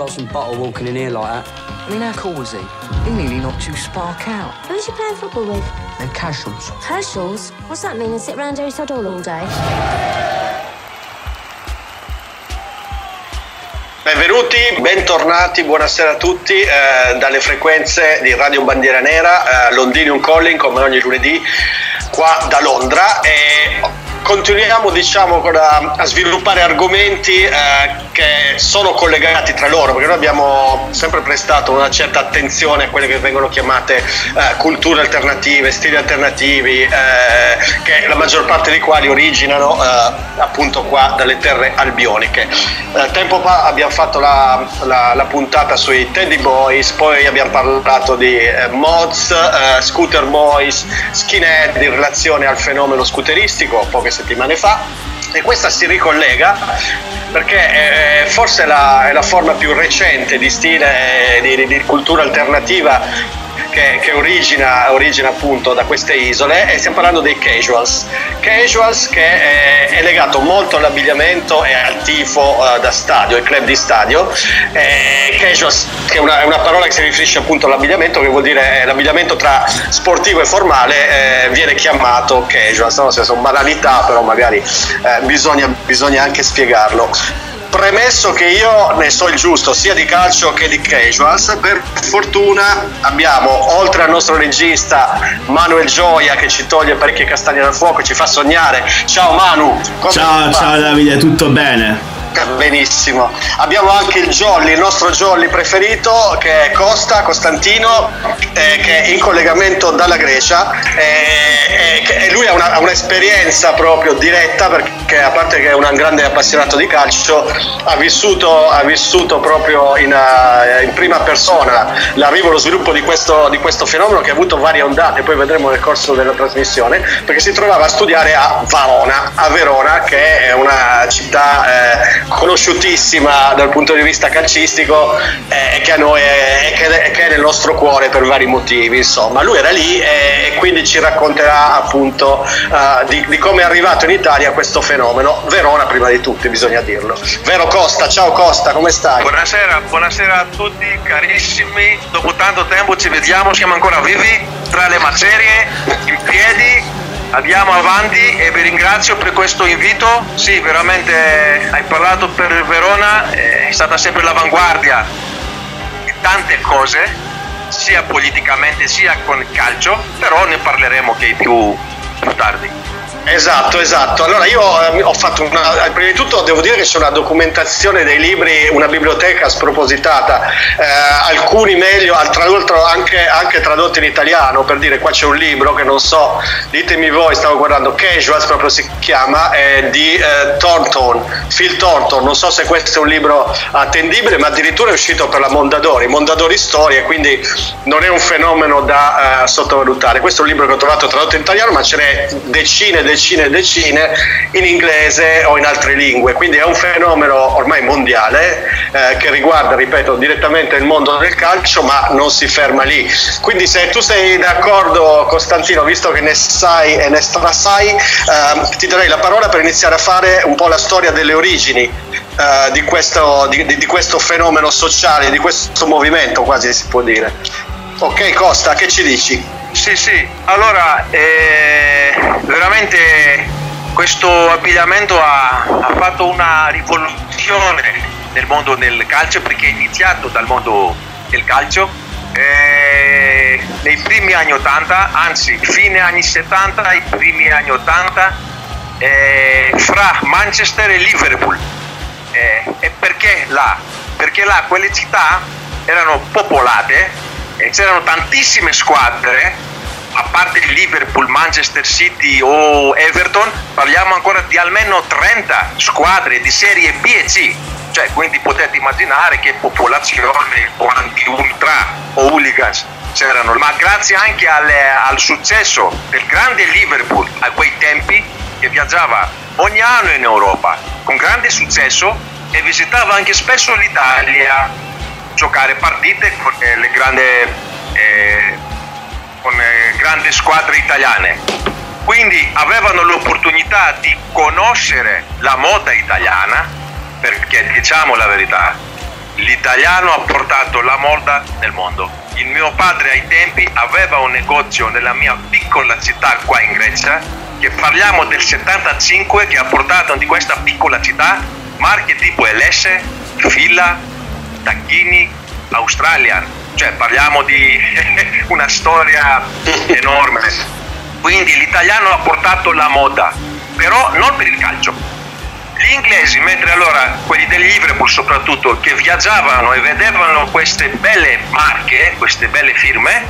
got some butter walking in here like that. I mean, how cool was he? He nearly knocked you spark out. Who's you playing football with? They're casuals. Herschels? What's that mean? And sit round Jerry Sodall all day? Benvenuti, bentornati, buonasera a tutti eh, dalle frequenze di Radio Bandiera Nera, eh, Londinium Calling come ogni lunedì qua da Londra e continuiamo diciamo, a, a, sviluppare argomenti eh, che sono collegati tra loro perché noi abbiamo sempre prestato una certa attenzione a quelle che vengono chiamate eh, culture alternative, stili alternativi, eh, che la maggior parte dei quali originano eh, appunto qua dalle terre albioniche. Eh, tempo fa abbiamo fatto la, la, la, puntata sui Teddy Boys, poi abbiamo parlato di eh, mods, scooter boys, skinhead in relazione al fenomeno scooteristico, poche settimane fa e questa si ricollega perché eh, forse la, è la forma più recente di stile di, di, di cultura alternativa che, che origina, origina, appunto da queste isole e stiamo parlando dei casuals. Casuals che è, è legato molto all'abbigliamento e al tifo uh, da stadio, ai club di stadio. Eh, casuals che è una, è una, parola che si riferisce appunto all'abbigliamento, che vuol dire l'abbigliamento tra sportivo e formale eh, viene chiamato casuals, no? nel senso banalità, però magari eh, bisogna, bisogna anche spiegarlo. Premesso che io ne so il giusto sia di calcio che di casuals, per fortuna abbiamo oltre al nostro regista Manuel Gioia che ci toglie parecchie castagne dal fuoco, ci fa sognare. Ciao Manu! ciao, ciao Davide, tutto bene? Benissimo. Abbiamo anche il Jolly, il nostro Jolly preferito, che è Costa, Costantino, eh, che è in collegamento dalla Grecia. Eh, e lui ha, una, ha, un'esperienza proprio diretta, perché a parte che è un grande appassionato di calcio, ha vissuto, ha vissuto proprio in, uh, in, prima persona l'arrivo e lo sviluppo di questo, di questo fenomeno che ha avuto varie ondate, poi vedremo nel corso della trasmissione, perché si trovava a studiare a Verona, a Verona che è una città... Eh, conosciutissima dal punto di vista calcistico eh, e che a noi è, che, che è, nel nostro cuore per vari motivi insomma. Lui era lì e, e quindi ci racconterà appunto uh, di, di come è arrivato in Italia questo fenomeno. Verona prima di tutti bisogna dirlo. Vero Costa? Ciao Costa come stai? buonasera buonasera a tutti carissimi. Dopo tanto tempo ci vediamo siamo ancora vivi tra le macerie in piedi andiamo avanti e vi ringrazio per questo invito. Sì, veramente hai parlato per Verona, è stata sempre l'avanguardia di tante cose, sia politicamente sia con il calcio, però ne parleremo che più, più tardi. Esatto, esatto. Allora io eh, ho fatto una. Prima di tutto devo dire che c'è una documentazione dei libri, una biblioteca spropositata, eh, alcuni meglio, tra l'altro anche, anche, tradotti in italiano, per dire qua c'è un libro che non so, ditemi voi, stavo guardando, Casuals proprio si chiama, è di eh, Thornton, Phil Thornton, non so se questo è un libro attendibile, ma addirittura è uscito per la Mondadori, Mondadori Storie, quindi non è un fenomeno da eh, sottovalutare. Questo è un libro che ho trovato tradotto in italiano, ma ce n'è decine decine e decine in inglese o in altre lingue, quindi è un fenomeno ormai mondiale eh, che riguarda, ripeto, direttamente il mondo del calcio, ma non si ferma lì. Quindi se tu sei d'accordo Costantino, visto che ne sai e ne strasai, eh, ti darei la parola per iniziare a fare un po' la storia delle origini eh, di, questo, di, di questo fenomeno sociale, di questo movimento quasi si può dire. Ok Costa, che ci dici? Sì, sì, allora eh, veramente questo abbigliamento ha, ha, fatto una rivoluzione nel mondo del calcio perché è iniziato dal mondo del calcio eh, nei primi anni 80, anzi fine anni 70, i primi anni 80 eh, fra Manchester e Liverpool. Eh, e perché là? Perché là quelle città erano popolate e c'erano tantissime squadre, a parte Liverpool, Manchester City o Everton, parliamo ancora di almeno 30 squadre di serie B e C. Cioè, quindi potete immaginare che popolazione, quanti ultra o hooligans c'erano, ma grazie anche alle, al successo del grande Liverpool a quei tempi, che viaggiava ogni anno in Europa con grande successo e visitava anche spesso l'Italia giocare partite con eh, le grandi, eh, con eh, grandi squadre italiane. Quindi avevano l'opportunità di conoscere la moda italiana, diciamo la verità, l'italiano ha portato la moda nel mondo. Il mio padre ai tempi aveva un negozio nella mia piccola città qua in Grecia, che parliamo del 75, che ha portato di questa piccola città marche tipo LS, Fila, Tacchini, Australian, cioè parliamo di una storia enorme. Quindi l'italiano ha portato la moda, però non per il calcio. Gli inglesi, mentre allora quelli del Liverpool soprattutto, che viaggiavano e vedevano queste belle marche, queste belle firme,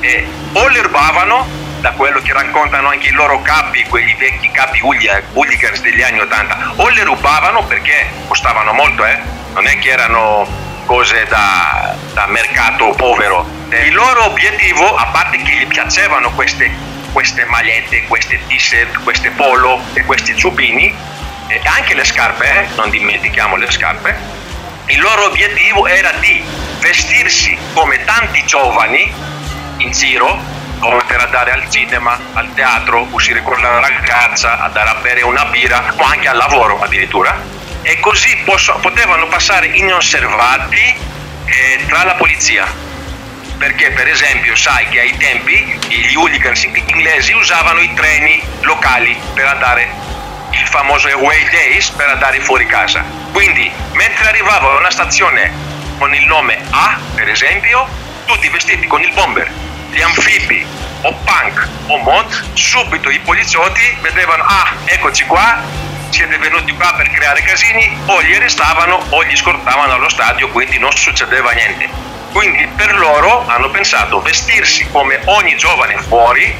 eh, o le rubavano, da quello che raccontano anche i loro capi, quegli vecchi capi hooligans degli anni 80, o le rubavano perché costavano molto, eh? non è che erano cose da, da mercato povero. Il loro obiettivo, a parte che gli piacevano queste, queste magliette, queste t-shirt, queste polo e questi giubbini, e anche le scarpe, eh? non dimentichiamo le scarpe, il loro obiettivo era di vestirsi come tanti giovani in giro per andare al cinema, al teatro, uscire con la ragazza, andare a bere una birra o anche al lavoro addirittura. E così posso, potevano passare inosservati eh, tra la polizia. Perché per esempio sai che ai tempi gli hooligans inglesi usavano i treni locali per andare il famoso away days per andare fuori casa. Quindi mentre arrivavo a una stazione con il nome A, per esempio, tutti vestiti con il bomber, gli anfibi o punk o mod, subito i poliziotti vedevano, ah, eccoci qua, siete venuti qua per creare casini, o li arrestavano o li scortavano allo stadio, quindi non succedeva niente. Quindi per loro hanno pensato vestirsi come ogni giovane fuori,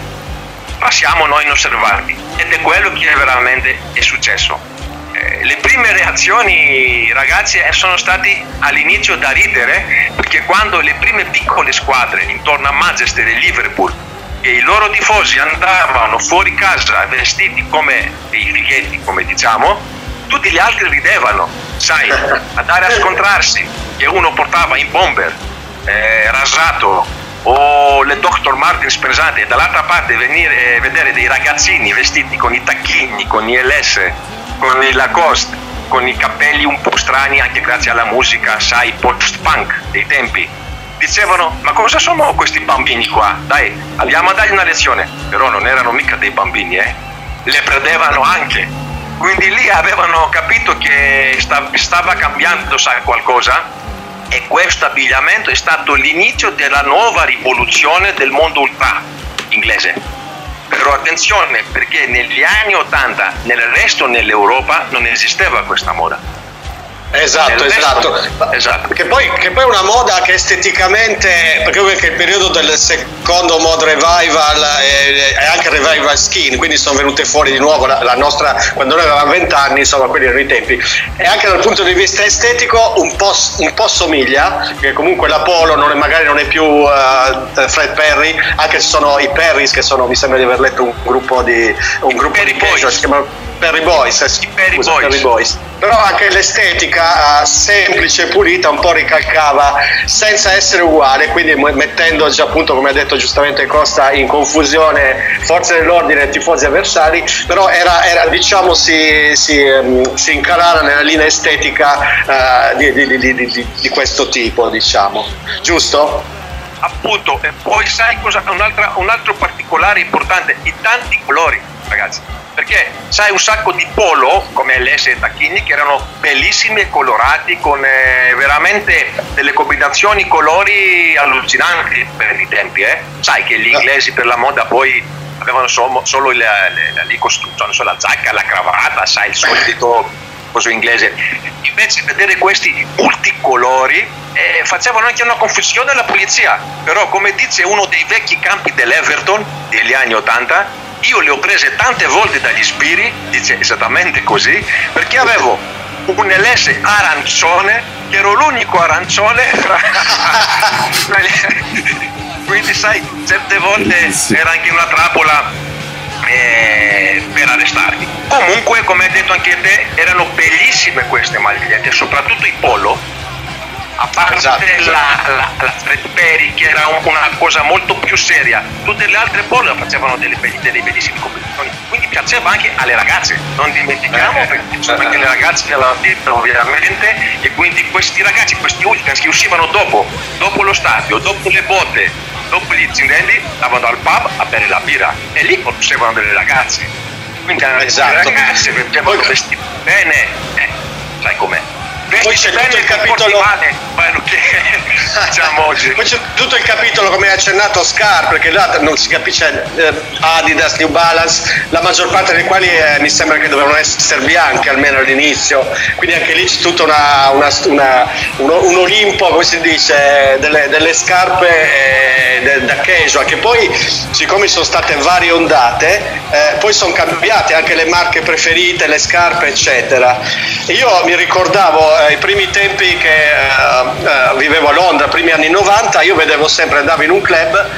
passiamo noi inosservati ed è quello che veramente è successo. Eh, le prime reazioni ragazzi eh, sono state all'inizio da ridere perché quando le prime piccole squadre intorno a Manchester e Liverpool e i loro tifosi andavano fuori casa vestiti come dei fighetti come diciamo tutti gli altri ridevano sai andare a scontrarsi che uno portava in bomber eh, rasato o le Dr. Martins pesate e dall'altra parte venire, eh, vedere dei ragazzini vestiti con i tacchini, con i LS, con i Lacoste, con i capelli un po' strani anche grazie alla musica, sai, post-punk dei tempi. Dicevano, ma cosa sono questi bambini qua? Dai, andiamo a dargli una lezione. Però non erano mica dei bambini, eh? Le prendevano anche. Quindi lì avevano capito che stava cambiando, sai, qualcosa e questo abbigliamento è stato l'inizio della nuova rivoluzione del mondo ultra inglese. Però attenzione perché negli anni 80 nel resto dell'Europa non esisteva questa moda. Esatto, esatto. esatto. Che, poi, che poi è una moda che esteticamente, perché è il periodo del secondo mod revival e, e, anche revival skin, quindi sono venute fuori di nuovo la, la nostra, quando noi avevamo 20 anni, insomma quelli erano i tempi. E anche dal punto di vista estetico un po', un po somiglia, perché comunque la Polo non è, magari non è più uh, Fred Perry, anche se sono i Perrys che sono, mi sembra di aver letto un gruppo di, un gruppo di casual, si chiamano Perry Boys, eh, Perry Boys. Perry Boys. Però anche l'estetica uh, semplice, pulita, un po' ricalcava senza essere uguale, quindi mettendo già appunto, come ha detto giustamente Costa, in confusione forze dell'ordine e tifosi avversari, però era, era diciamo si, si, um, si, incanala nella linea estetica uh, di, di, di, di questo tipo, diciamo. Giusto? appunto e poi sai cosa un altro particolare importante i tanti colori ragazzi perché sai un sacco di polo come LS e Tacchini che erano bellissimi e colorati con eh, veramente delle combinazioni colori allucinanti per i tempi eh? sai che gli inglesi per la moda poi avevano solo, solo il, costruzione, la giacca, la cravatta sai il solito coso inglese. Invece vedere questi multicolori eh, facevano anche una confusione alla polizia. Però come dice uno dei vecchi campi dell'Everton degli anni 80 io le ho prese tante volte dagli sbirri, dice esattamente così, perché avevo un LS arancione, che ero l'unico arancione fra... quindi sai, certe volte era anche una trappola eh, per arrestarmi. Comunque, come hai detto anche te, erano bellissime queste magliette, soprattutto i polo, a parte Esatto, la, la, la Fred Perry che era un- una cosa molto più seria, tutte le altre bolle facevano delle, delle bellissime competizioni, quindi piaceva anche alle ragazze, non dimentichiamo Eh, perché ci sono eh, anche le ragazze nella vita ovviamente e quindi questi ragazzi, questi hooligans che uscivano dopo, dopo lo stadio, dopo le botte, dopo gli incidenti, andavano al pub a bere la birra e lì conoscevano delle ragazze. Quindi erano Esatto. delle ragazze, vedevano Poi- vestiti bene, eh, sai com'è. Vestiti c'è tutto il capitolo- male, quello che diciamo oggi. Poi c'è tutto il capitolo, come hai accennato, Scar, perché là non si capisce eh, Adidas, New Balance, la maggior parte dei quali eh, mi sembra che dovevano essere bianche almeno all'inizio, quindi anche lì c'è tutto una, una- una- uno- un Olimpo, come si dice, delle, delle scarpe eh, de- da casual, che poi siccome sono state varie ondate, eh, poi sono cambiate anche le marche preferite, le scarpe, eccetera. Io mi ricordavo eh, i primi tempi che eh, eh, vivevo a Londra, primi anni 90, io vedevo sempre, andavo in un club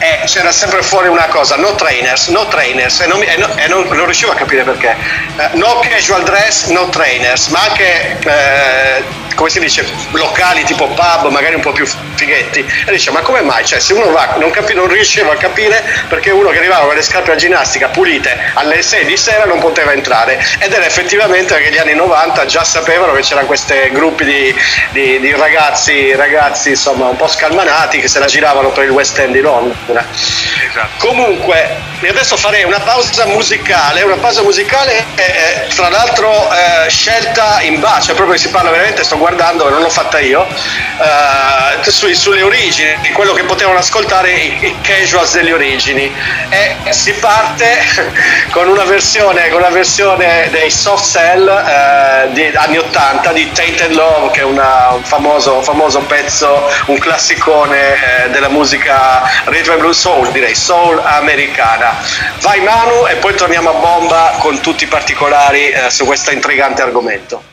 e c'era sempre fuori una cosa, no trainers, no trainers, e non, e no- e non- non riuscivo a capire perché. Eh, no casual dress, no trainers, ma anche, eh, come si dice, locali tipo pub, magari un po' più fighetti. E dice, ma come mai? Cioè, se uno va, non, capi- non riuscivo a capire perché uno che arrivava con le scarpe a ginnastica pulite alle 6 di sera non poteva entrare. Ed era effettivamente perché gli anni 90 già sapevano che c'erano questi gruppi di, di- di ragazzi, ragazzi insomma un po' scalmanati che se la giravano per il West End di Londra. Esatto. Comunque, adesso farei una pausa musicale, una pausa musicale eh, eh, tra l'altro eh, scelta in bacio, proprio che si parla veramente, sto guardando, non l'ho fatta io, eh, sui- sulle origini, di quello che potevano ascoltare i, i casuals delle origini. E si parte con una versione, con una versione dei soft cell eh, di anni 80 di Tainted Love, che è una- un famoso, famoso pezzo, un classicone eh, della musica rhythm blues soul, direi soul americana. Vai Manu e poi torniamo a bomba con tutti i particolari eh, su questo intrigante argomento.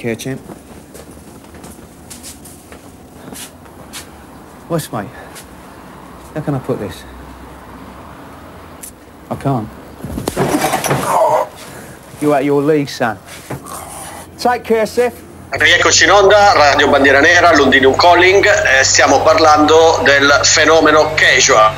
Champ. West, mate. How can I put this? I can't. You at your league, son. Take care, Seth. Rieccoci in onda, Radio Bandiera Nera, Londinium Calling, eh, stiamo parlando del fenomeno casual,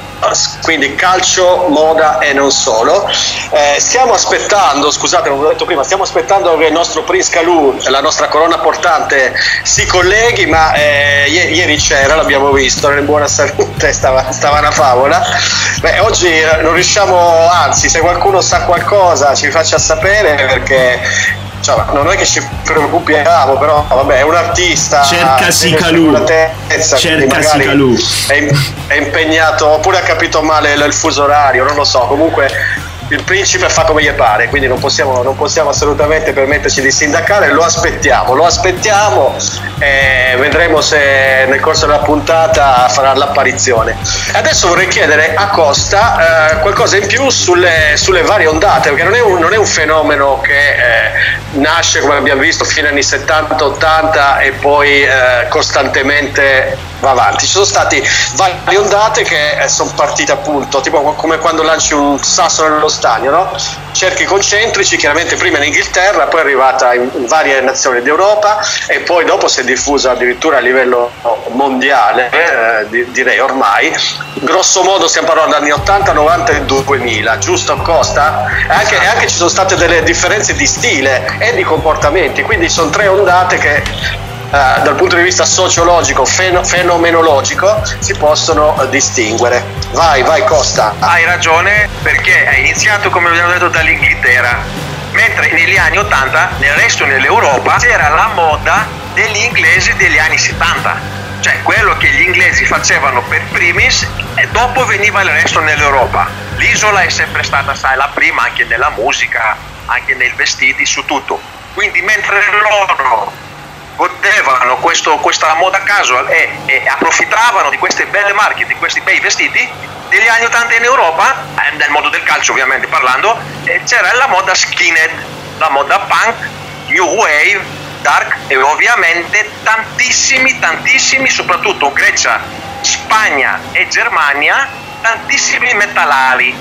quindi calcio, moda e non solo. Eh, stiamo aspettando, scusate, non l'ho detto prima, stiamo aspettando che il nostro Prince Calù, la nostra colonna portante, si colleghi, ma eh, ieri, c'era, l'abbiamo visto, era in buona salute, stava, stava una favola. Beh, oggi non riusciamo, anzi, se qualcuno sa qualcosa ci faccia sapere perché cioè, non è che ci preoccupiamo, però vabbè, è un artista. Cercasi Calù. Cercasi Calù. È, è impegnato, oppure ha capito male il fuso orario, non lo so. Comunque il principe fa come gli pare, quindi non possiamo, non possiamo assolutamente permetterci di sindacare, lo aspettiamo, lo aspettiamo e vedremo se nel corso della puntata farà l'apparizione. Adesso vorrei chiedere a Costa eh, qualcosa in più sulle, sulle, varie ondate, perché non è un, non è un fenomeno che eh, nasce, come abbiamo visto, fino agli anni 70-80 e poi eh, costantemente va avanti. Ci sono state varie ondate che eh, sono partite appunto, tipo come quando lanci un sasso nello stagno, no? cerchi concentrici, chiaramente prima in Inghilterra, poi è arrivata in, varie nazioni d'Europa e poi dopo si è diffusa addirittura a livello mondiale, eh, direi ormai. Grosso modo stiamo parlando anni 80, 90 e 2000, giusto Costa? E anche, e anche ci sono state delle differenze di stile e di comportamenti, quindi sono tre ondate che dal punto di vista sociologico, fen- fenomenologico, si possono uh, distinguere. Vai, vai Costa. Hai ragione perché è iniziato, come abbiamo detto, dall'Inghilterra, mentre negli anni 80 nel resto dell'Europa c'era la moda degli inglesi degli anni 70. Cioè quello che gli inglesi facevano per primis e dopo veniva il resto nell'Europa. L'isola è sempre stata, sai, la prima anche nella musica, anche nei vestiti, su tutto. Quindi mentre loro godevano questo, questa moda casual e, e, approfittavano di queste belle marche, di questi bei vestiti, negli anni 80 in Europa, eh, nel mondo del calcio ovviamente parlando, eh, c'era la moda skinhead, la moda punk, new wave, dark e ovviamente tantissimi, tantissimi, soprattutto Grecia, Spagna e Germania, tantissimi metallari.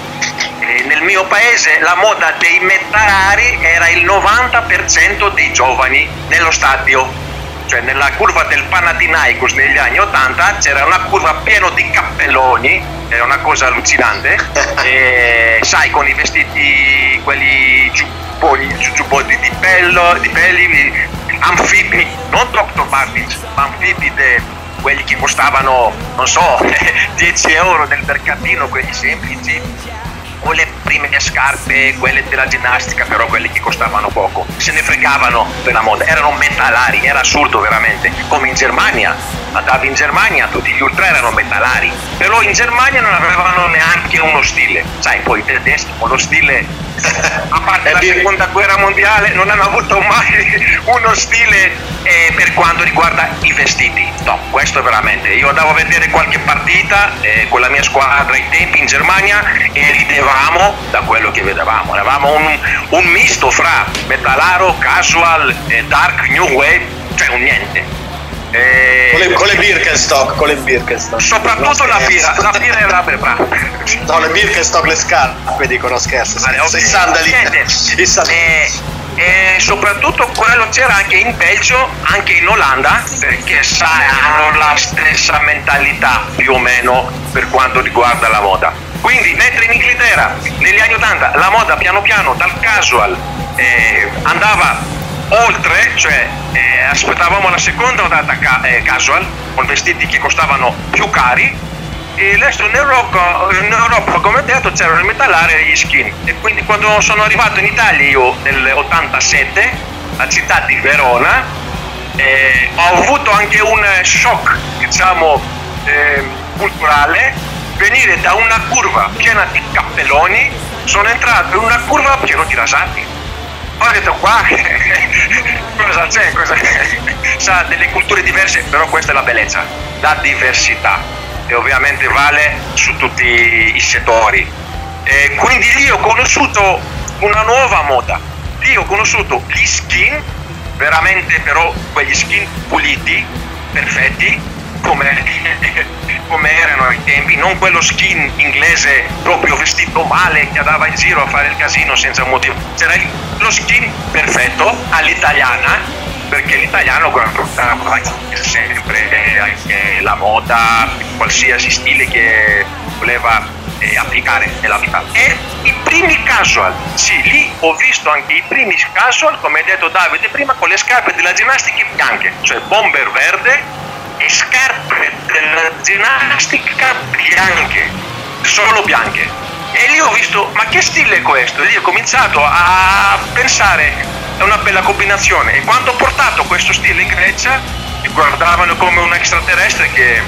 Eh, nel mio paese la moda dei metallari era il 90% dei giovani nello stadio cioè nella curva del Panathinaikos negli anni 80 c'era una curva piena di cappelloni, era una cosa allucinante, e, sai con i vestiti, quelli giubbotti, giubbotti di, pello, di pelli, anfibi, non Dr. Martins, ma anfibi de, quelli che costavano, non so, 10 euro nel mercatino, quelli semplici o le prime scarpe, quelle della ginnastica, però quelle che costavano poco. Se ne fregavano della moda, erano metallari, era assurdo veramente. Come in Germania, andavi in Germania, tutti gli ultra erano metallari, però in Germania non avevano neanche uno stile. Sai, poi i tedeschi con lo stile, a parte la seconda guerra mondiale, non hanno avuto mai uno stile eh, per quanto riguarda i vestiti. No, questo veramente. Io andavo a vedere qualche partita eh, con la mia squadra ai tempi in Germania e ridevamo da quello che vedevamo. Avevamo un, un misto fra metallaro, casual, eh, dark, new wave, cioè un niente. Eh, con, le, con le Birkenstock, con le Birkenstock. Soprattutto la birra, la birra era brava. No, le Birkenstock, le scarpe dicono scherzo. Vale, okay. I sandali. I sandali. Eh, e soprattutto quello c'era anche in Belgio, anche in Olanda, perché sai, hanno la stessa mentalità più o meno per quanto riguarda la moda. Quindi mentre in Inghilterra negli anni 80 la moda piano piano dal casual eh, andava oltre, cioè eh, aspettavamo la seconda ondata ca- eh, casual con vestiti che costavano più cari e adesso in Europa, in Europa come detto c'erano il metallare e gli skin. E quindi quando sono arrivato in Italia io nel 87 la città di Verona eh, ho avuto anche un shock diciamo eh, culturale. Venire da una curva piena di cappelloni sono entrato in una curva piena di rasati ho detto qua cosa c'è? Cosa sa delle culture diverse però questa è la bellezza la diversità. E ovviamente vale su tutti i settori. E quindi lì ho conosciuto una nuova moda, lì ho conosciuto gli skin, veramente però quegli skin puliti, perfetti, come, come erano ai tempi, non quello skin inglese proprio vestito male che andava in giro a fare il casino senza motivo. C'era lo skin perfetto all'italiana perché l'italiano guarda sempre eh, la moda, qualsiasi stile che voleva eh, applicare nella vita. E i primi casual, sì, lì ho visto anche i primi casual, come ha detto Davide prima, con le scarpe della ginnastica bianche, cioè bomber verde e scarpe della ginnastica bianche, solo bianche. E lì ho visto, ma che stile è questo? E lì ho cominciato a pensare, è una bella combinazione. E quando ho portato questo stile in Grecia, mi guardavano come un extraterrestre che,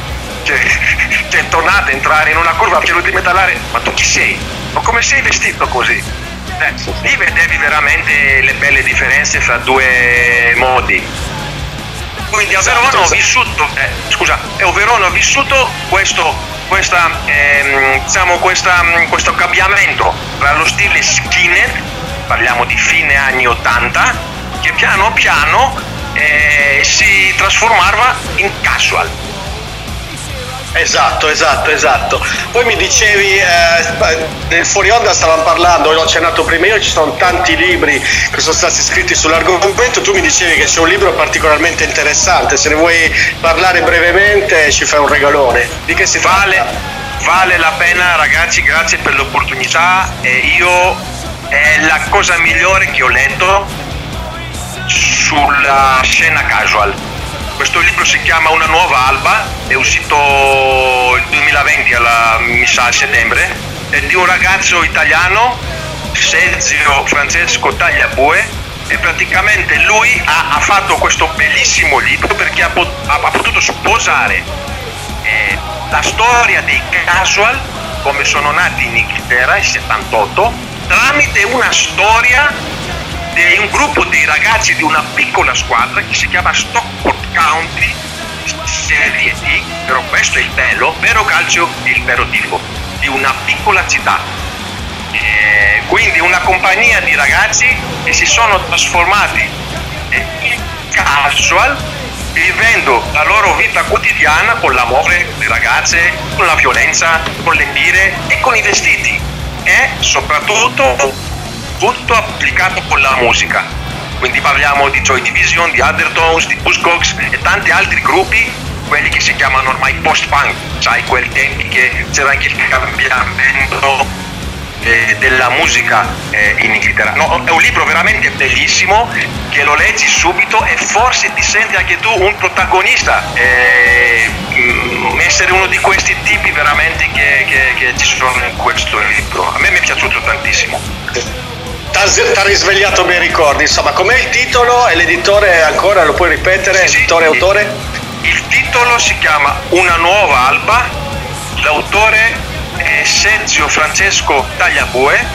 cioè, che è tornato a entrare in una curva di metallare. Ma tu chi sei? Ma come sei vestito così? Eh, lì vedevi veramente le belle differenze fra due modi. Quindi a Verona ho vissuto, eh, scusa, eh, a Verona ho vissuto questo, questa, ehm, diciamo questa, questo cambiamento tra lo stile skinhead, parliamo di fine anni 80, che piano piano eh, si trasformava in casual. Esatto, esatto, esatto. Poi mi dicevi, eh, nel fuori onda stavamo parlando, l'ho accennato prima io, ci sono tanti libri che sono stati scritti sull'argomento, tu mi dicevi che c'è un libro particolarmente interessante, se ne vuoi parlare brevemente ci fai un regalone. Di che si Vale, vale la pena ragazzi, grazie per l'opportunità. E io è la cosa migliore che ho letto sulla scena casual. Questo libro si chiama Una nuova alba, è uscito il 2020 alla, mi sa a settembre, è di un ragazzo italiano, Sergio Francesco Tagliabue, e praticamente lui ha, ha fatto questo bellissimo libro perché ha, pot- ha- potuto sposare eh, la storia dei casual come sono nati in Inghilterra nel 78 tramite una storia di un gruppo di ragazzi di una piccola squadra che si chiama Stockport County Serie D però questo è il bello vero calcio? E il vero tifo di una piccola città. Eh, quindi una compagnia di ragazzi che si sono trasformati in casual vivendo la loro vita quotidiana con l'amore le ragazze, con la violenza, con le tire e con i vestiti. E soprattutto tutto applicato con la musica. Quindi parliamo di Joy Division, di Undertones, di Buzzcocks e tanti altri gruppi, quelli che si chiamano ormai post-punk, sai, quei tempi che c'era anche il cambiamento eh, della musica eh, in Inghilterra. No, è un libro veramente bellissimo che lo leggi subito e forse ti senti anche tu un protagonista, eh, mm, essere uno di questi tipi veramente che, che- che ci sono in questo libro. A me mi è piaciuto tantissimo. Ti ha risvegliato bei ricordi, insomma, com'è il titolo e l'editore ancora, lo puoi ripetere, Sì, sì. editore e autore? Il titolo si chiama Una nuova alba, l'autore è Sergio Francesco Tagliabue.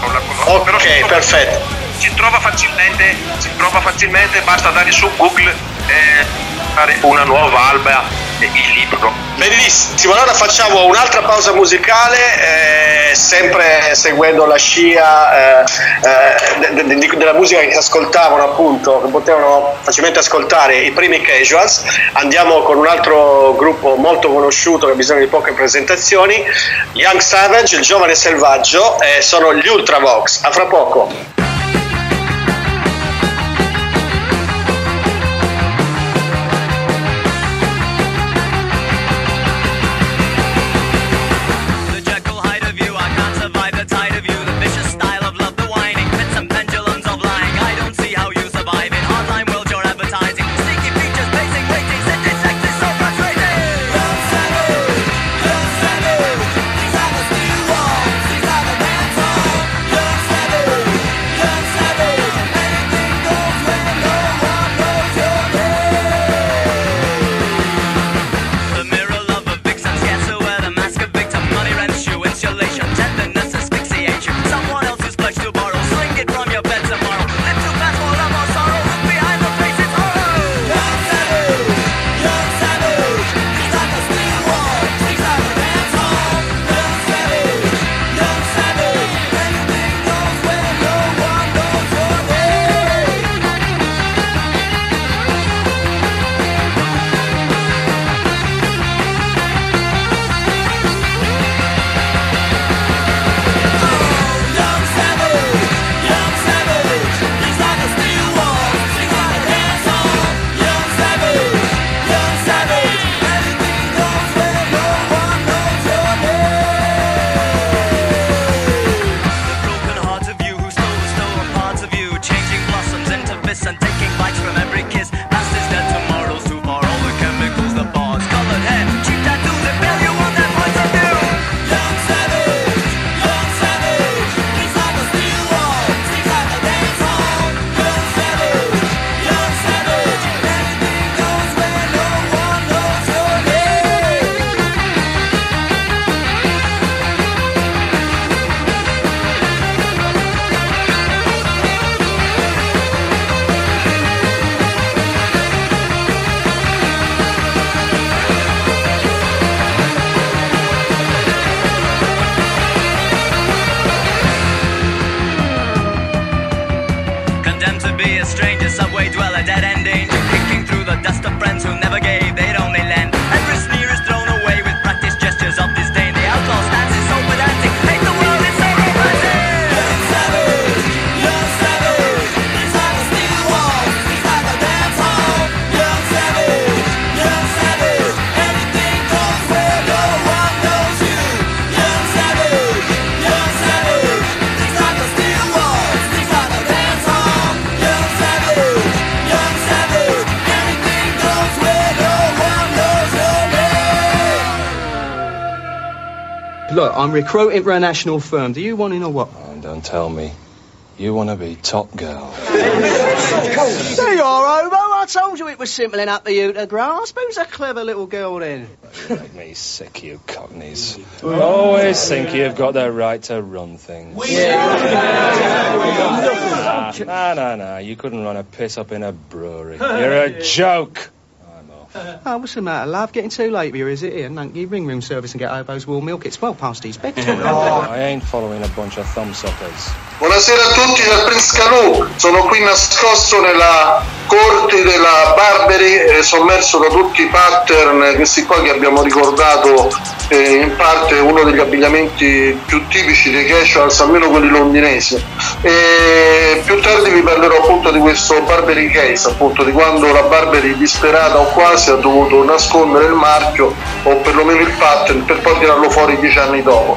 Conosco, Ok, perfetto. si trova facilmente, si trova facilmente, basta andare su Google e fare una nuova alba il libro. Benissimo, allora facciamo un'altra pausa musicale, eh, sempre seguendo la scia eh, eh, de- de- de- della musica che ascoltavano appunto, che potevano facilmente ascoltare i primi casuals. Andiamo con un altro gruppo molto conosciuto che ha bisogno di poche presentazioni, Young Savage, il giovane selvaggio, sono gli Ultravox. A fra poco. Look, I'm recruiting for a national firm. Do you want to know what? Oh, don't tell me. You want to be top girl. There you are, Hobo. I told you it was simple enough for you to grasp. Who's a clever little girl then? You make me sick, you cockneys. Always think you've got the right to run things. Nah, nah, nah, nah. You couldn't run a piss up in a brewery. You're a joke. Oh, what's the matter, love? Getting too late for you, is it? Here, Nunky, ring room service and get Hobo's warm milk. It's well past his bedtime. I ain't following a bunch of thumbsuckers. Buonasera a tutti dal Prince Canu, sono qui nascosto nella corte della Barbary, eh, sommerso da tutti i pattern, questi qua che abbiamo ricordato eh, in parte uno degli abbigliamenti più tipici dei casuals, almeno quelli londinesi. E più tardi vi parlerò appunto di questo Barbary Case, appunto di quando la Barbary disperata o quasi ha dovuto nascondere il marchio o perlomeno il pattern per poi tirarlo fuori dieci anni dopo.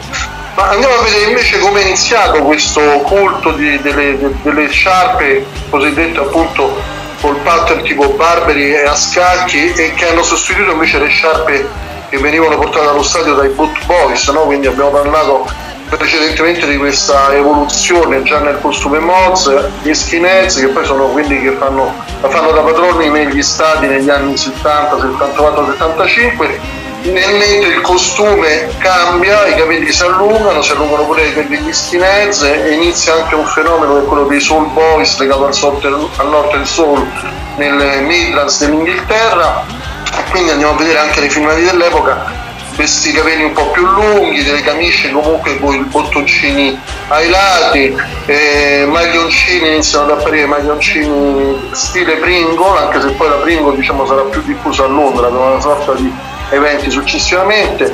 Ma andiamo a vedere invece come è iniziato questo culto di- delle, de- delle sciarpe cosiddette appunto col pattern tipo Barberi e a scacchi e che hanno sostituito invece le sciarpe che venivano portate allo stadio dai Boot Boys, no? quindi abbiamo parlato precedentemente di questa evoluzione già nel costume Moz, gli skinheads che poi sono quelli che fanno, fanno da padroni negli stadi negli anni 70, 74, 75 nel mentre il costume cambia, i capelli si allungano, si allungano pure quelli degli skinheads e inizia anche un fenomeno che è quello dei soul boys legato al, sort- al nord del soul nel Midlands dell'Inghilterra. Quindi andiamo a vedere anche nei filmati dell'epoca questi capelli un po' più lunghi, delle camicie comunque con i bottoncini ai lati, eh, maglioncini, iniziano ad apparire maglioncini stile Pringle, anche se poi la Pringle diciamo sarà più diffusa a Londra per una sorta di eventi successivamente,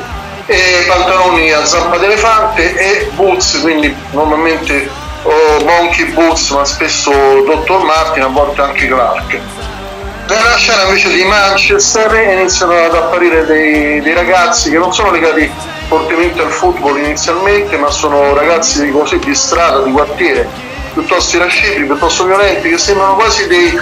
e pantaloni a zampa d'elefante e boots, quindi normalmente o monkey boots, ma spesso Dr. Martin, a volte anche Clark. Nella scena invece di Manchester iniziano ad apparire dei, dei ragazzi che non sono legati fortemente al football inizialmente, ma sono ragazzi così di strada, di quartiere, piuttosto irascibili, piuttosto violenti, che sembrano quasi dei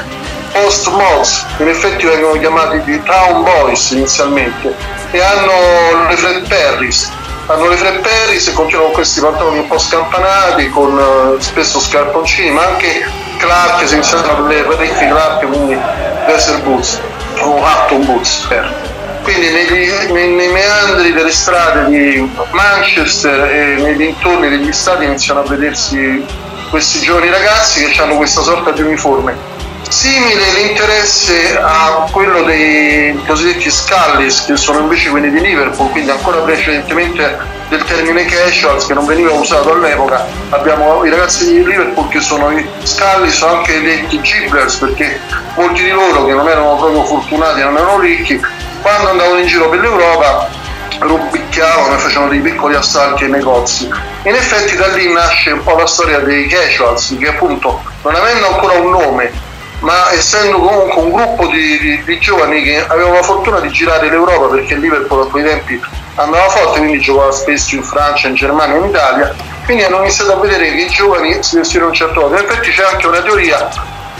post-mods, in effetti vengono chiamati di town boys inizialmente, e hanno le Fred Perris. Hanno le Fred Perris e continuano con questi pantaloni un po' scampanati, con eh, spesso scarponcini, ma anche Clark, iniziano le parecchie Clark, quindi Desert Boots, o Hatton Boots. Quindi negli- nei, nei meandri delle strade di Manchester e nei dintorni degli stadi iniziano a vedersi questi giovani ragazzi che hanno questa sorta di uniforme. Simile l'interesse a quello dei cosiddetti Scullies, che sono invece quelli di Liverpool, quindi ancora precedentemente del termine casuals che non veniva usato all'epoca. Abbiamo i ragazzi di Liverpool che sono i Scullies o anche detti Gibblers, perché molti di loro che non erano proprio fortunati, non erano ricchi, quando andavano in giro per l'Europa rubicchiavano e facevano dei piccoli assalti ai negozi. In effetti da lì nasce un po' la storia dei casuals, che appunto non avendo ancora un nome, ma essendo comunque un gruppo di, di- di giovani che avevano la fortuna di girare l'Europa perché Liverpool a quei tempi andava forte, quindi giocava spesso in Francia, in Germania, in Italia, quindi hanno iniziato a vedere che i giovani si vestivano in un certo modo. In effetti c'è anche una teoria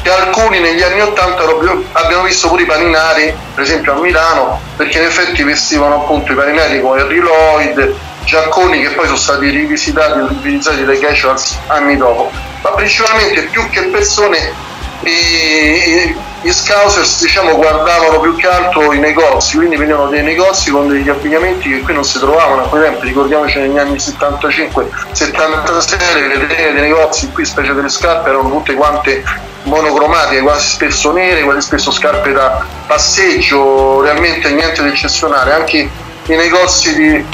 che alcuni negli anni 80 proprio- abbiano visto pure i paninari, per esempio a Milano, perché in effetti vestivano appunto i paninari come Harry Lloyd, giacconi che poi sono stati rivisitati e utilizzati dai casuals anni dopo. Ma principalmente più che persone i- gli scousers diciamo guardavano più che altro i negozi, quindi venivano dei negozi con degli abbigliamenti che qui non si trovavano a quei ricordiamoci negli anni 75-76 le catene dei negozi qui, specie delle scarpe, erano tutte quante monocromatiche, quasi spesso nere, quasi spesso scarpe da passeggio, realmente niente di eccezionale, anche i negozi di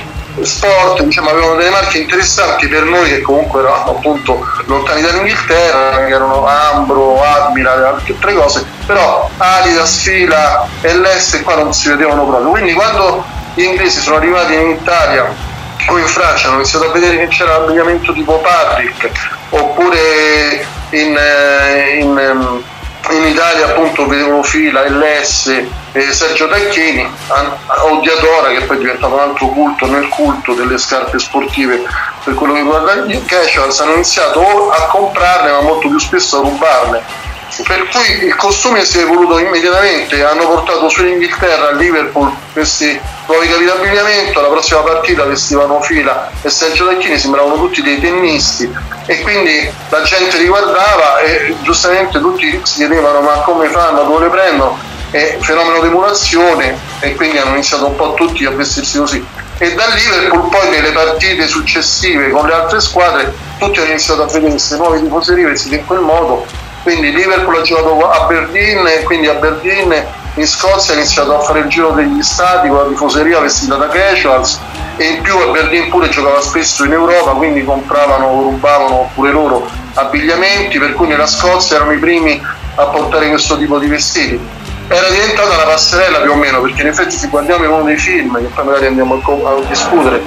sport, diciamo, avevano delle marche interessanti per noi che comunque eravamo appunto lontani dall'Inghilterra, che erano Ambro, Admiral, altre cose, però Adidas, Fila l'S qua non si vedevano proprio. Quindi quando gli inglesi sono arrivati in Italia o in Francia hanno iniziato a vedere che c'era l'abbigliamento tipo Patrick oppure in, eh, in, ehm, in Italia appunto vedevano Fila, LS e Sergio Tacchini, odiatora che poi è diventato un altro culto nel culto delle scarpe sportive per quello che riguarda gli casuals hanno iniziato a comprarne ma molto più spesso a rubarne per cui il costume si è evoluto immediatamente, hanno portato su in Inghilterra a Liverpool questi nuovi capi d'abbigliamento, la prossima partita vestivano fila e Sergio Tacchini sembravano tutti dei tennisti e quindi la gente li guardava e giustamente tutti si chiedevano ma come fanno, dove le prendono? E fenomeno di emulazione e quindi hanno iniziato un po' tutti a vestirsi così. E da Liverpool poi nelle partite successive con le altre squadre tutti hanno iniziato a vedere queste nuove tifoserie vestite in quel modo quindi Liverpool ha giocato a Berlin e quindi a Berlin in Scozia ha iniziato a fare il giro degli stadi con la tifoseria vestita da casuals e in più a Berlin pure giocava spesso in Europa quindi compravano, rubavano pure loro abbigliamenti per cui nella Scozia erano i primi a portare questo tipo di vestiti. Era diventata una passerella più o meno perché in effetti se guardiamo in uno dei film che poi magari andiamo a, discutere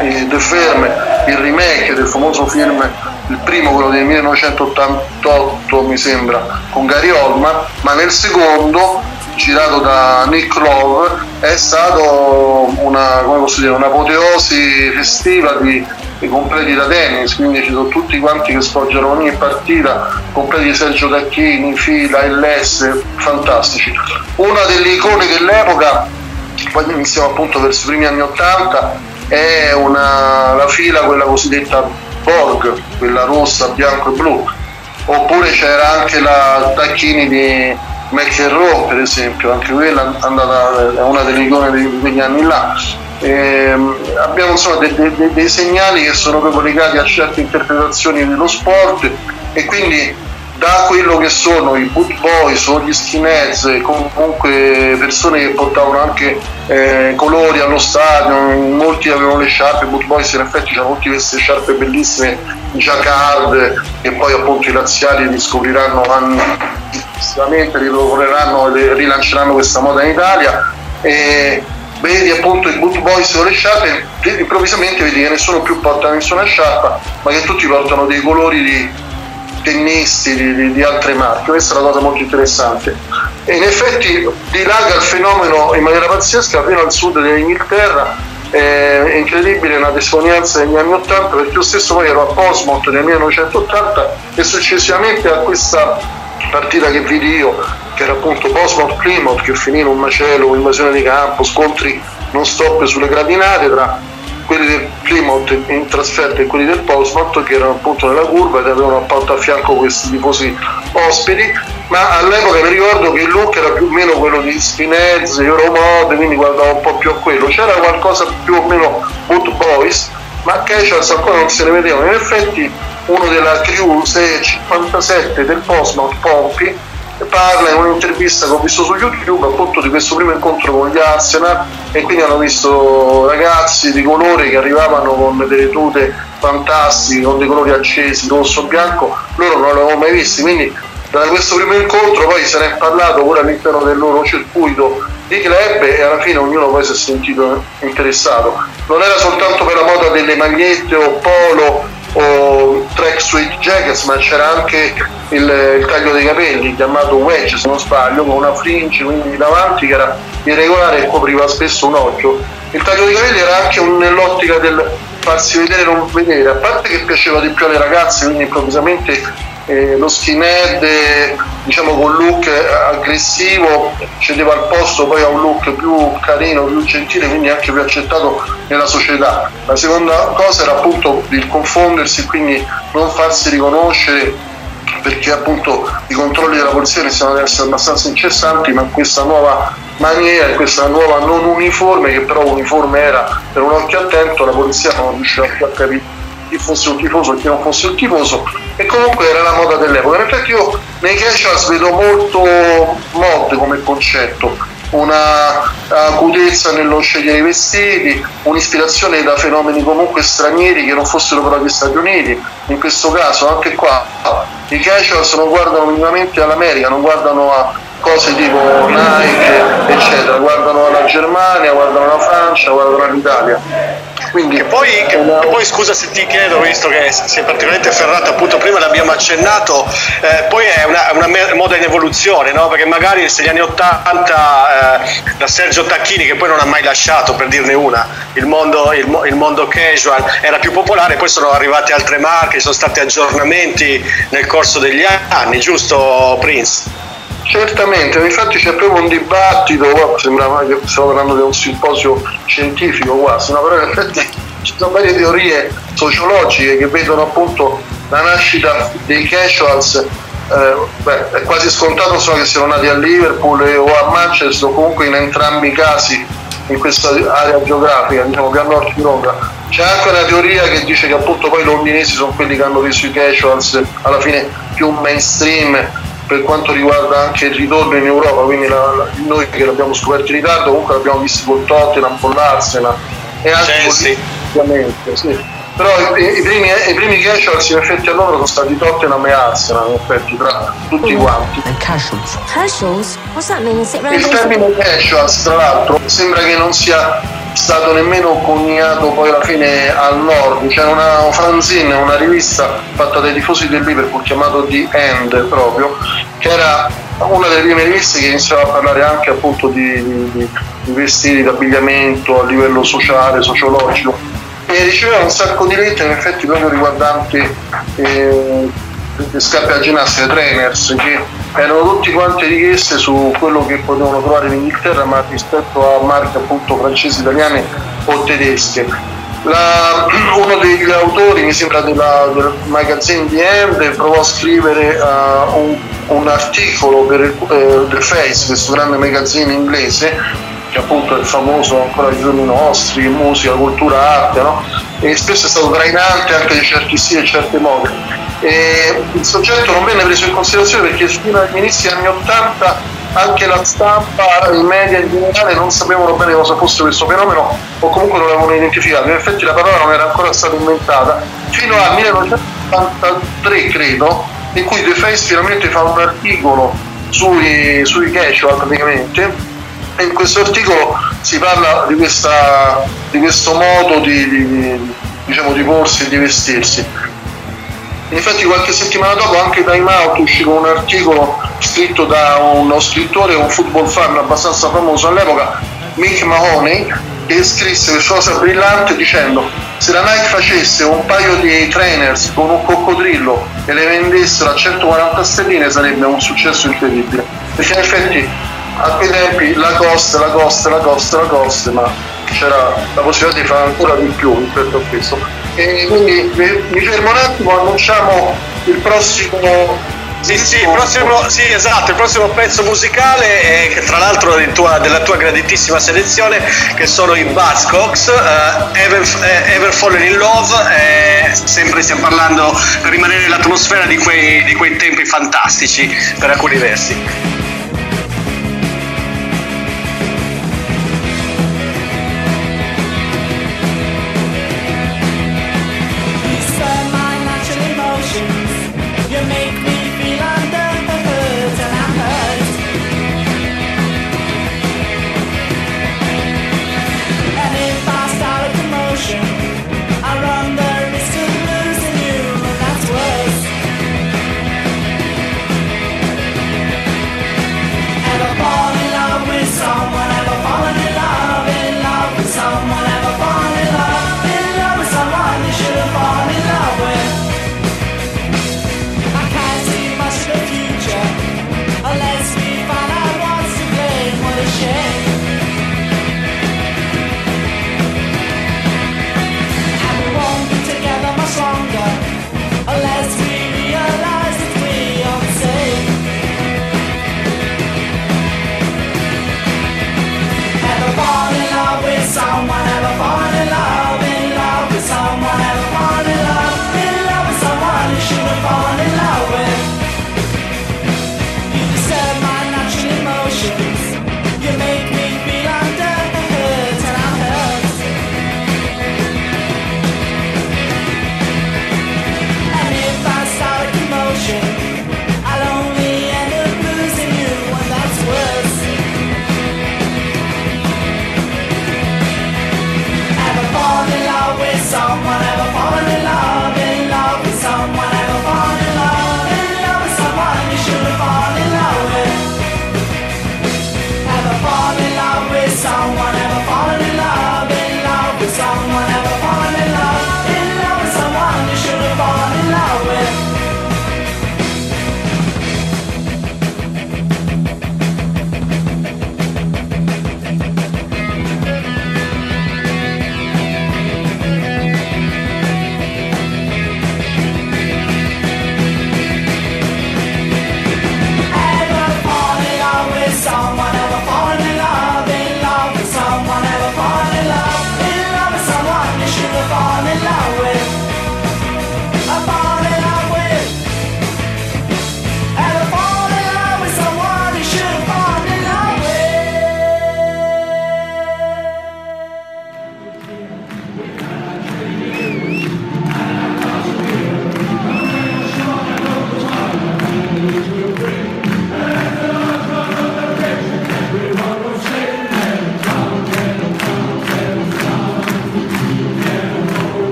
eh, The Firm, il remake del famoso film il primo quello del 1988 mi sembra con Gary Oldman ma nel secondo girato da Nick Love è stato una, dire, un'apoteosi festiva di, di completi da tennis. Quindi ci sono tutti quanti che sfoggiano ogni partita completi Sergio Tacchini, Fila, LS fantastici. Una delle icone dell'epoca poi iniziamo appunto verso i primi anni 80 è una, la fila quella cosiddetta Borg, quella rossa, bianco e blu. Oppure c'era anche la Tacchini di McEnroe, per esempio, anche quella è una delle icone di quegli anni là. Ehm, abbiamo insomma dei, dei, dei segnali che sono proprio legati a certe interpretazioni dello sport e quindi da quello che sono i boot boys o gli skinheads, comunque persone che portavano anche eh, colori allo stadio, molti avevano le sciarpe, boot boys in effetti c'erano tutte queste sciarpe bellissime, jacquard, e poi appunto i razziali li scopriranno anni successivamente, riproporranno e rilanceranno questa moda in Italia. E, vedi appunto i boot boys con le sciarpe, improvvisamente vedi che nessuno più porta nessuna sciarpa, ma che tutti portano dei colori di tennisti di, di, altre marche, questa è una cosa molto interessante. E in effetti dilaga il fenomeno in maniera pazzesca fino al sud dell'Inghilterra, è incredibile una testimonianza negli anni 80 perché io stesso poi ero a Portsmouth nel 1980 e successivamente a questa partita che vidi io che era appunto Portsmouth Plymouth che finì in un macello, invasione di campo, scontri non stop sulle gradinate tra quelli del Plymouth in trasferta e quelli del Portsmouth che erano appunto nella curva ed avevano appunto a fianco questi tifosi ospiti. Ma all'epoca mi ricordo che il look era più o meno quello di Spinez, Euromod quindi guardavo un po' più a quello. C'era qualcosa più o meno Boot Boys ma Casuals ancora non se ne vedevano. In effetti uno della crew 657 del Portsmouth Pompi parla in un'intervista che ho visto su YouTube appunto di questo primo incontro con gli Arsenal e quindi hanno visto ragazzi di colore che arrivavano con delle tute fantastiche, con dei colori accesi, rosso, bianco, loro non l'avevano mai visti, quindi da questo primo incontro poi se ne è parlato pure all'interno del loro circuito di club e alla fine ognuno poi si è sentito interessato. Non era soltanto per la moda delle magliette o polo o track suite jackets ma c'era anche il, il, taglio dei capelli chiamato wedge se non sbaglio con una fringe quindi davanti che era irregolare e copriva spesso un occhio. Il taglio dei capelli era anche nell'ottica del farsi vedere e non vedere a parte che piaceva di più alle ragazze quindi improvvisamente eh, lo skinhead diciamo con look aggressivo cedeva al posto poi a un look più carino, più gentile quindi anche più accettato nella società. La seconda cosa era appunto il confondersi quindi non farsi riconoscere perché appunto i controlli della polizia iniziano ad essere abbastanza incessanti ma questa nuova maniera questa nuova non uniforme che però uniforme era per un occhio attento la polizia non riusciva più a capire chi fosse un tifoso e chi non fosse un tifoso e comunque era la moda dell'epoca in effetti io nei casuals vedo molto mod come concetto una acutezza nello scegliere i vestiti, un'ispirazione da fenomeni comunque stranieri che non fossero però gli Stati Uniti. In questo caso anche qua i casuals non guardano minimamente all'America, non guardano a cose tipo Nike, eccetera, guardano alla Germania, guardano alla Francia, guardano all'Italia. Quindi, che poi, che, che poi, scusa se ti chiedo, visto che sei particolarmente ferrato, appunto prima l'abbiamo accennato, eh, poi è una, una, moda in evoluzione, no? perché magari negli anni 80 eh, da Sergio Tacchini, che poi non ha mai lasciato, per dirne una, il mondo, il, il mondo casual era più popolare, poi sono arrivate altre marche, ci sono stati aggiornamenti nel corso degli anni, giusto Prince? Certamente, infatti c'è proprio un dibattito, sembrava che stiamo parlando di un simposio scientifico quasi, no? però in effetti ci sono varie teorie sociologiche che vedono appunto la nascita dei casuals, eh, beh, è quasi scontato so che siano nati a Liverpool o a Manchester comunque in entrambi i casi in questa area geografica, diciamo più a nord di Londra. C'è anche una teoria che dice che appunto poi i londinesi sono quelli che hanno reso i casuals alla fine più mainstream per quanto riguarda anche il ritorno in Europa, quindi la, la, noi che l'abbiamo scoperto in ritardo comunque l'abbiamo visto con Tottenham, con l'Arsenal e anche Chelsea. ovviamente, sì. Però i, i, primi, i primi casuals in effetti a loro sono stati Tottenham e Arsenal, in effetti, tra tutti quanti. Casuals? Casuals? What's that mean? Il termine casuals, tra l'altro, sembra che non sia stato nemmeno coniato poi alla fine al nord, c'era una un fanzine, una rivista fatta dai tifosi del Liverpool chiamato The End proprio, che era una delle prime riviste che iniziava a parlare anche appunto di, di, di, di vestiti, di abbigliamento a livello sociale, sociologico e riceveva un sacco di lettere in effetti proprio riguardanti eh, le scarpe a ginnastica, trainers, che erano tutti quanti richieste su quello che potevano trovare in Inghilterra, ma rispetto a marche appunto francesi, italiane o tedesche. La, uno degli autori, mi sembra della, del magazine The End, provò a scrivere uh, un, un, articolo per uh, The Face, questo grande magazzino inglese, che appunto è famoso ancora ai giorni nostri, musica, cultura, arte, no? e spesso è stato trainante anche di certi stili e certe mode. E il soggetto non venne preso in considerazione perché fino agli inizi anni 80 anche la stampa, i media in generale non sapevano bene cosa fosse questo fenomeno o comunque non l'avevano identificato. In effetti la parola non era ancora stata inventata fino al 1983 credo, in cui The Face finalmente fa un articolo sui, sui casual praticamente in questo articolo si parla di, questa, di questo modo di, di, diciamo, di porsi e di vestirsi. Infatti qualche settimana dopo anche Time Out uscì con un articolo scritto da uno scrittore, un football fan abbastanza famoso all'epoca, Mick Mahoney, che scrisse questa cosa brillante dicendo se la Nike facesse un paio di trainers con un coccodrillo e le vendessero a 140 stelline sarebbe un successo incredibile. Perché in effetti a quei tempi la costa, la costa, la costa, la costa, ma c'era la possibilità di fare ancora di più rispetto a questo. E quindi mi fermo un attimo, annunciamo il prossimo sì, sì, il prossimo, sì, esatto, il prossimo pezzo musicale, è, che tra l'altro tua, della tua graditissima selezione, che sono i Buzzcocks, uh, Ever, uh, Ever, Fallen in Love, eh, sempre stiamo parlando per rimanere nell'atmosfera di quei, di quei tempi fantastici per alcuni versi.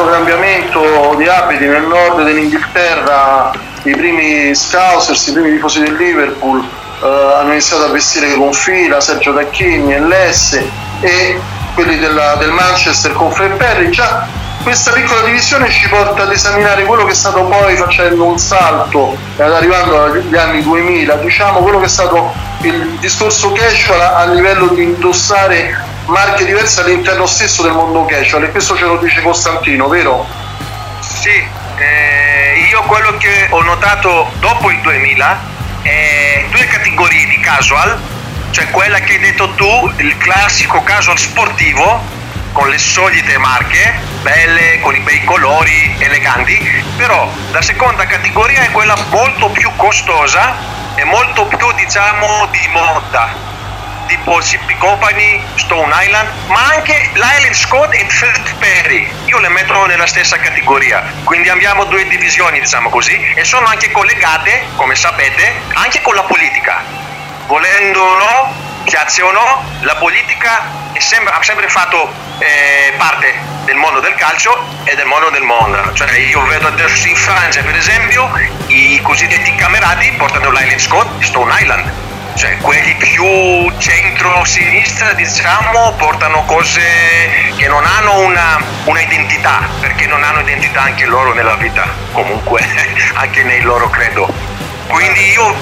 Questo cambiamento di abiti nel nord dell'Inghilterra, i primi Scousers, i primi tifosi del Liverpool eh, hanno iniziato a vestire con fila, Sergio Tacchini l'S e quelli della- del Manchester con Fred Perry, già questa piccola divisione ci porta ad esaminare quello che è stato poi facendo un salto ed arrivando agli anni 2000, diciamo quello che è stato il discorso casual a livello di indossare marche diverse all'interno stesso del mondo casual e questo ce lo dice Costantino, vero? Sì, eh, io quello che ho notato dopo il 2000 è due categorie di casual, cioè quella che hai detto tu, il classico casual sportivo con le solite marche, belle, con i bei colori, eleganti, però la seconda categoria è quella molto più costosa e molto più diciamo di moda CP Company, Stone Island, ma anche l'Island Scott e Fred Perry. Io le metto nella stessa categoria. Quindi abbiamo due divisioni, diciamo così, e sono anche collegate, come sapete, anche con la politica. Volendo o no, piace o no, la politica sempre- ha sempre fatto eh, parte del mondo del calcio e del mondo del mondo. Cioè io vedo adesso in Francia, per esempio, i cosiddetti camerati portano l'Island Scott Stone Island cioè quelli più centro-sinistra diciamo portano cose che non hanno una, una perché non hanno identità anche loro nella vita. Comunque anche nei loro credo. Quindi io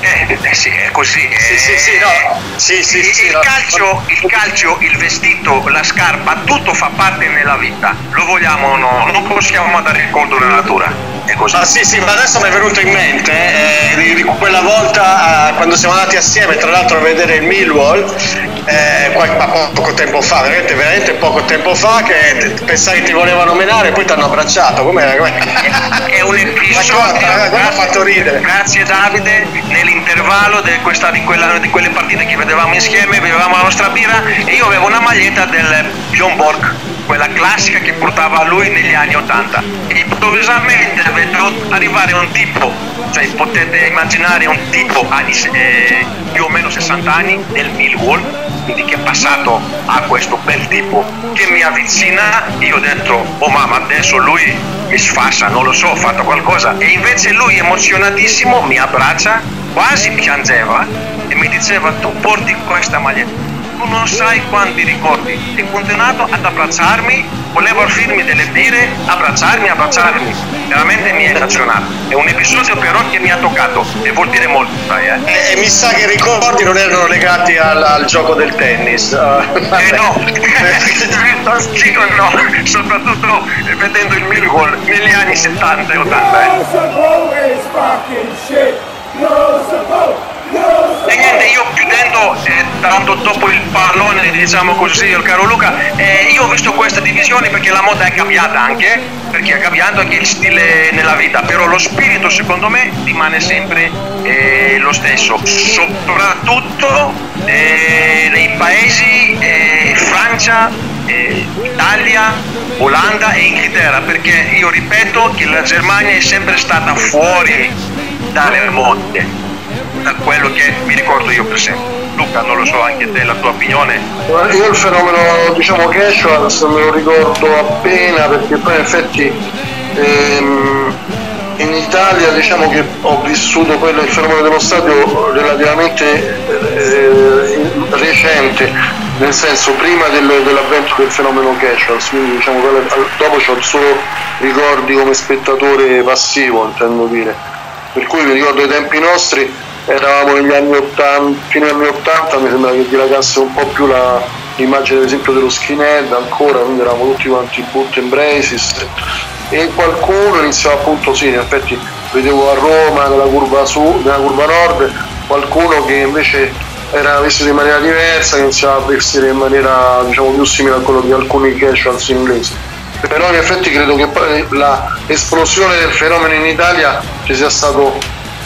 eh, eh sì è così Sì, sì, sì, no. Sì, sì, il, sì, il no. calcio, il calcio, il vestito, la scarpa, tutto fa parte nella vita. Lo vogliamo o no? Non possiamo andare contro la natura. È così. Ah sì sì, ma adesso mi è venuto in mente eh, di, di quella volta eh, quando siamo andati assieme, tra l'altro a vedere il Millwall, eh, qual- ma po- poco tempo fa, veramente, veramente poco tempo fa, che pensavi che ti volevano menare e poi ti hanno abbracciato. Com'era? È un episodio. Ma guarda, guarda, ha fatto ridere. Grazie Davide, nell'intervallo questa- di di quelle partite che vedevamo insieme, bevevamo la nostra birra e io avevo una maglietta del Bjorn Borg, quella classica che portava lui negli anni 80. E improvvisamente vedo arrivare un tipo, cioè potete immaginare un tipo anni, eh, più o meno 60 anni del Millwall, quindi che è passato a questo bel tipo che mi avvicina, io detto, oh mamma adesso lui mi sfassa, non lo so, ho fatto qualcosa e invece lui emozionatissimo mi abbraccia, quasi piangeva e mi diceva tu porti questa maglietta, tu non sai quanti ricordi e continuato ad abbracciarmi, voleva offrirmi delle birre, abbracciarmi, abbracciarmi, veramente mi è emozionato, è un episodio però che mi ha toccato e vuol dire molto, sai eh? E, e mi sa che i ricordi non erano legati al, al gioco del tennis. Eh no, anch'io no, soprattutto vedendo il Millwall negli anni 70 e 80. eh. E niente, io chiudendo, eh, dando dopo il pallone, diciamo così, al caro Luca, eh, io ho visto questa divisione perché la moda è cambiata anche, perché è cambiato anche il stile nella vita, però lo spirito secondo me rimane sempre eh, lo stesso, soprattutto eh, nei paesi eh, Francia, eh, Italia, Olanda e Inghilterra, perché io ripeto che la Germania è sempre stata fuori dalle mode da quello che mi ricordo io per esempio. Luca, non lo so, anche te la tua opinione. Guarda, Io il fenomeno diciamo casual se me lo ricordo appena perché poi in effetti ehm, in Italia diciamo che ho vissuto quello, il fenomeno dello stadio relativamente eh, recente, nel senso prima del- dell'avvento del fenomeno casual, quindi diciamo dopo ho solo ricordi come spettatore passivo intendo dire. Per cui mi ricordo ai tempi nostri eravamo negli anni 80, fino agli anni 80 mi sembra che dilagasse un po' più la- l'immagine ad esempio dello skinhead ancora, quindi eravamo tutti quanti boot and braces e qualcuno iniziava appunto sì, in effetti vedevo a Roma nella curva sud, nella curva nord, qualcuno che invece era vestito in maniera diversa, che iniziava a vestire in maniera diciamo più simile a quello di alcuni casuals inglesi. Però in effetti credo che poi la esplosione del fenomeno in Italia ci sia stato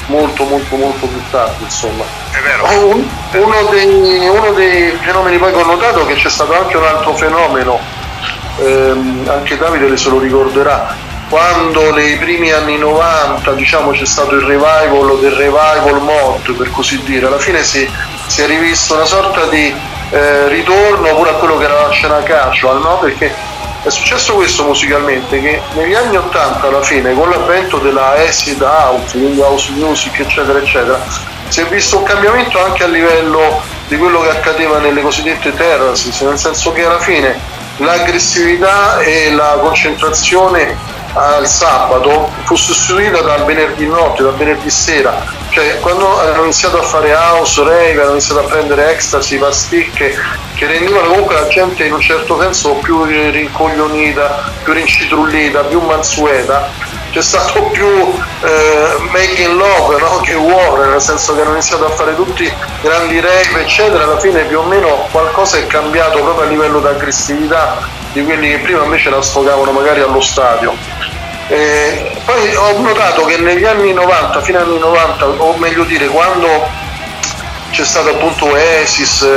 molto molto molto più tardi insomma. È vero. Un- uno, dei, uno dei fenomeni poi che ho notato è che c'è stato anche un altro fenomeno, ehm, anche Davide se lo ricorderà, quando nei primi anni 90 diciamo, c'è stato il revival del revival mod per così dire, alla fine si, si è rivisto una sorta di eh, ritorno pure a quello che era la scena casual, no? Perché è successo questo musicalmente che negli anni 80 alla fine con l'avvento della acid house, quindi house music eccetera eccetera si è visto un cambiamento anche a livello di quello che accadeva nelle cosiddette terraces, nel senso che alla fine l'aggressività e la concentrazione al sabato fu sostituita dal venerdì notte, dal venerdì sera, cioè quando hanno iniziato a fare house, rave, hanno iniziato a prendere ecstasy, pasticche che rendevano comunque la gente in un certo senso più rincoglionita, più rincitrullita, più mansueta c'è stato più eh, making love no? che war, nel senso che hanno iniziato a fare tutti grandi rave, eccetera. Alla fine più o meno qualcosa è cambiato proprio a livello di aggressività di quelli che prima invece la sfogavano magari allo stadio. Eh, poi ho notato che negli anni 90, fino agli anni 90, o meglio dire, quando c'è stato appunto Oasis,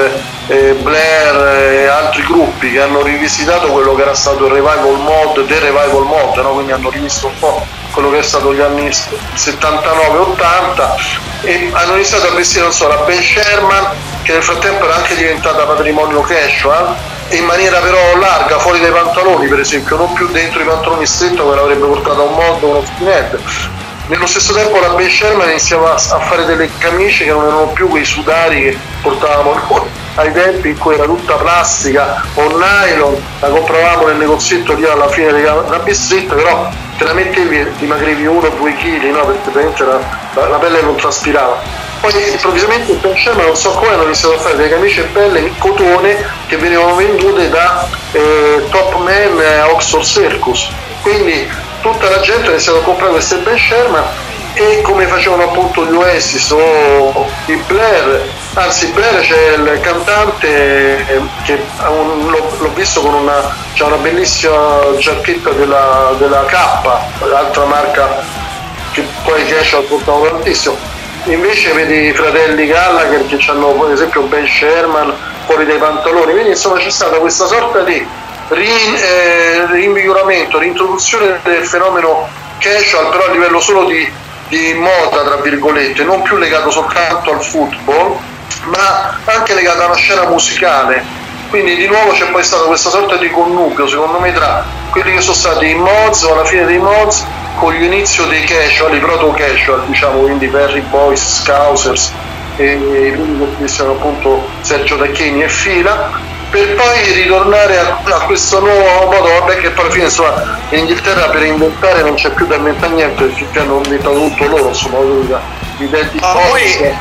eh, Blair e altri gruppi che hanno rivisitato quello che era stato il revival mod, del revival mod, no? quindi hanno rivisto un po' quello che è stato gli anni 79-80 e hanno iniziato a vestire non so, la Ben Sherman che nel frattempo era anche diventata patrimonio casual e in maniera però larga, fuori dai pantaloni per esempio, non più dentro i pantaloni stretti che l'avrebbe portato a un mod uno skinhead nello stesso tempo la Ben Sherman iniziava a fare delle camicie che non erano più quei sudari che portavamo noi ai tempi in cui era tutta plastica o nylon, la compravamo nel negozietto lì alla fine dei Rabbit Street, però te la mettevi e dimagrivi uno o due chili, no? perché la, la, la pelle non traspirava. Poi improvvisamente Ben Sherman non so come hanno iniziato a fare delle camicie belle in cotone che venivano vendute da eh, Top Man e Oxford Circus. Quindi tutta la gente ha iniziato a comprare queste Ben Sherman e come facevano appunto gli Oasis o i Blair, anzi Blair c'è il cantante che un, l'ho, l'ho, visto con una, c'ha una bellissima giacchetta della, della K, l'altra marca che poi Cash ha portato tantissimo. Invece vedi i fratelli Gallagher che hanno per esempio Ben Sherman fuori dai pantaloni, quindi insomma c'è stata questa sorta di rin, eh, rinvigoramento, reintroduzione del fenomeno casual però a livello solo di, di moda tra virgolette, non più legato soltanto al football ma anche legato a una scena musicale. Quindi di nuovo c'è poi stata questa sorta di connubio secondo me tra quelli che sono stati i mods o alla fine dei mods con l'inizio dei casual, i proto casual diciamo quindi Perry Boys, Scousers e l'unico che sono appunto Sergio Tacchini e Fila per poi ritornare a, a, questo nuovo modo, vabbè che poi alla fine insomma in Inghilterra per inventare non c'è più da inventare niente perché hanno inventato tutto loro, insomma, i denti ah, poi,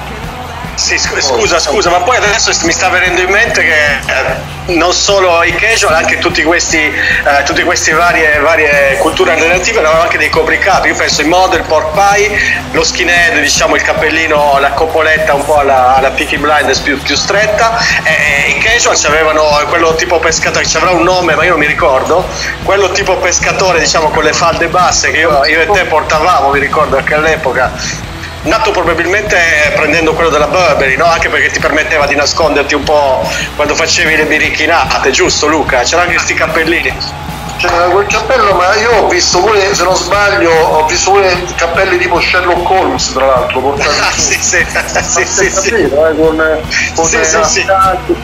sì, scusa, scusa, ma poi adesso mi sta venendo in mente che eh, non solo i casual, anche tutti questi, eh, tutte queste varie, varie culture alternative avevano anche dei copricapi. Io penso in modo il pork pie, lo skinhead, diciamo il cappellino, la coppoletta un po' alla, alla Peaky Blinders più, più stretta. E i casual avevano quello tipo pescatore, ci avrà un nome, ma io non mi ricordo. Quello tipo pescatore, diciamo con le falde basse che io, io e te portavamo, mi ricordo anche all'epoca nato probabilmente prendendo quello della Burberry, no? anche perché ti permetteva di nasconderti un po' quando facevi le birichinate, giusto Luca? C'erano anche questi cappellini. C'era quel cappello, ma io ho visto pure, se non sbaglio, ho visto pure cappelli tipo Sherlock Holmes, tra l'altro, portati ah, sì, sì, sì, sì, sì. Eh, con, con sì, sì, sì.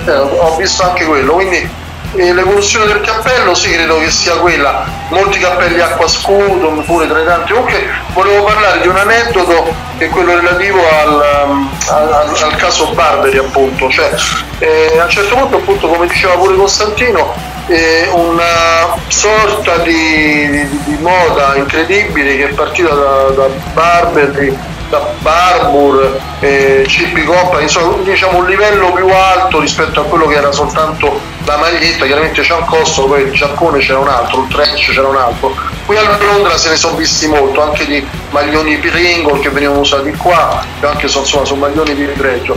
ho visto anche quello, quindi e l'evoluzione del cappello sì credo che sia quella. Molti cappelli acqua scudo pure tra i tanti. Comunque volevo parlare di un aneddoto che è quello relativo al, um, al, al caso Barberi appunto. Cioè eh, a un certo punto appunto come diceva pure Costantino eh, una sorta di, di, di, moda incredibile che è partita da, da Barberi da Barbour, eh, CP Company, insomma diciamo un livello più alto rispetto a quello che era soltanto la maglietta, chiaramente c'è un costo, poi il giappone c'era un altro, il trench c'era un altro. Qui a Londra se ne sono visti molto, anche di maglioni Pringle che venivano usati qua, che anche insomma, sono maglioni di ripregio.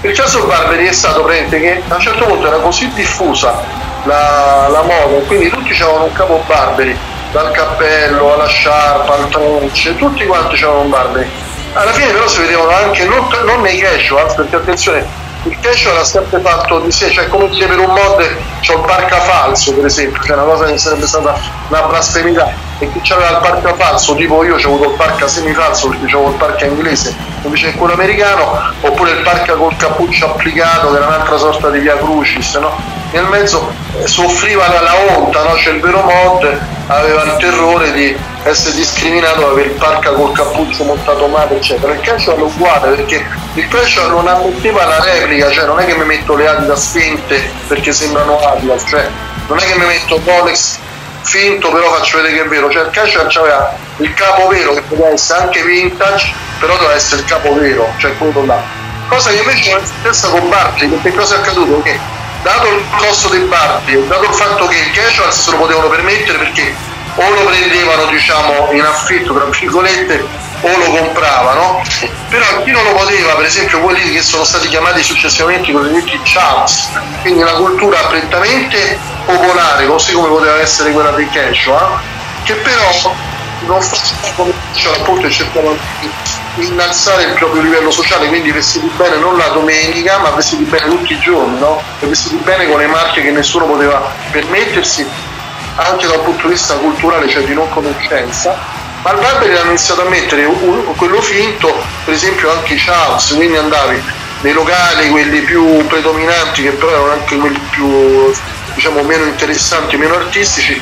Il caso Barberi è stato praticamente che a un certo punto era così diffusa la, la moda, quindi tutti avevano un capo Barberi, dal cappello alla sciarpa al trench, tutti quanti avevano un Barberi alla fine però si vedevano anche non, non nei casual perché attenzione il casual ha sempre fatto di sé cioè come dire per un mod c'ho il barca falso per esempio cioè una cosa che sarebbe stata una blasfemia e chi c'aveva il parca falso, tipo io ho avuto il parca semifalso perché avevo il parca inglese invece che quello americano, oppure il parca col cappuccio applicato che era un'altra sorta di via crucis, no? Nel mezzo eh, soffriva la, la onta, no? C'è il vero mod, aveva il terrore di essere discriminato per il parca col cappuccio montato male, eccetera. Il calcio era uguale perché il calcio non ammetteva la replica, cioè non è che mi metto le Adidas finte perché sembrano Adidas, cioè non è che mi metto Rolex finto però faccio vedere che è vero, cioè il calcio aveva il capo vero che poteva essere anche vintage, però doveva essere il capo vero, cioè quello là. Cosa che invece non è successa con Barkley, perché cosa è accaduto? Che dato il costo dei Barkley, dato il fatto che il casual se lo potevano permettere perché o lo prendevano diciamo in affitto tra virgolette o lo compravano però chi non lo poteva per esempio quelli che sono stati chiamati successivamente i cosiddetti chaps quindi una cultura prettamente popolare così come poteva essere quella dei casual che però non facevano come casual appunto cercavano di innalzare il proprio livello sociale quindi vestiti bene non la domenica ma vestiti bene tutti i giorni no? vestiti bene con le marche che nessuno poteva permettersi anche dal punto di vista culturale, cioè di non conoscenza, ma al Barberi hanno iniziato a mettere un- quello finto, per esempio anche i Charles, quindi andavi nei locali, quelli più predominanti, che però erano anche quelli più diciamo meno interessanti, meno artistici,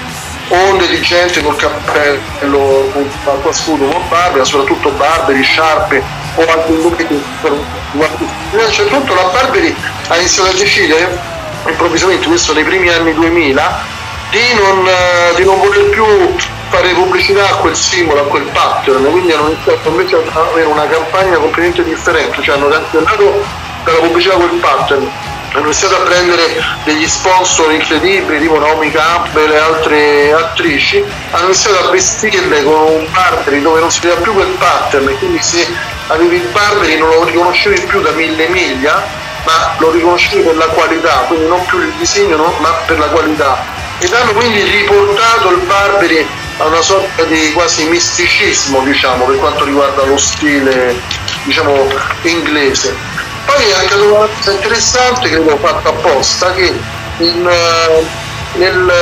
onde di gente col cappello con acqua scudo con Barberi, soprattutto Barberi, Sciarpe o anche un che a un certo punto la Barberi ha iniziato a decidere improvvisamente, questo nei primi anni 2000, di non, eh, di non voler più fare pubblicità a quel simbolo, a quel pattern, quindi hanno iniziato invece ad avere una campagna completamente differente, cioè hanno cancellato dalla pubblicità quel pattern, hanno iniziato a prendere degli sponsor incredibili tipo Naomi Campbell e altre attrici, hanno iniziato a vestirle con un Barberi dove non si vedeva più quel pattern. Quindi se avevi il Barberi non lo riconoscevi più da mille miglia, ma lo riconoscevi per la qualità, quindi non più il disegno no, ma per la qualità ed hanno quindi riportato il Barberi a una sorta di quasi misticismo diciamo per quanto riguarda lo stile diciamo inglese. Poi è accaduta una cosa interessante che avevo fatto apposta che in, eh, nel,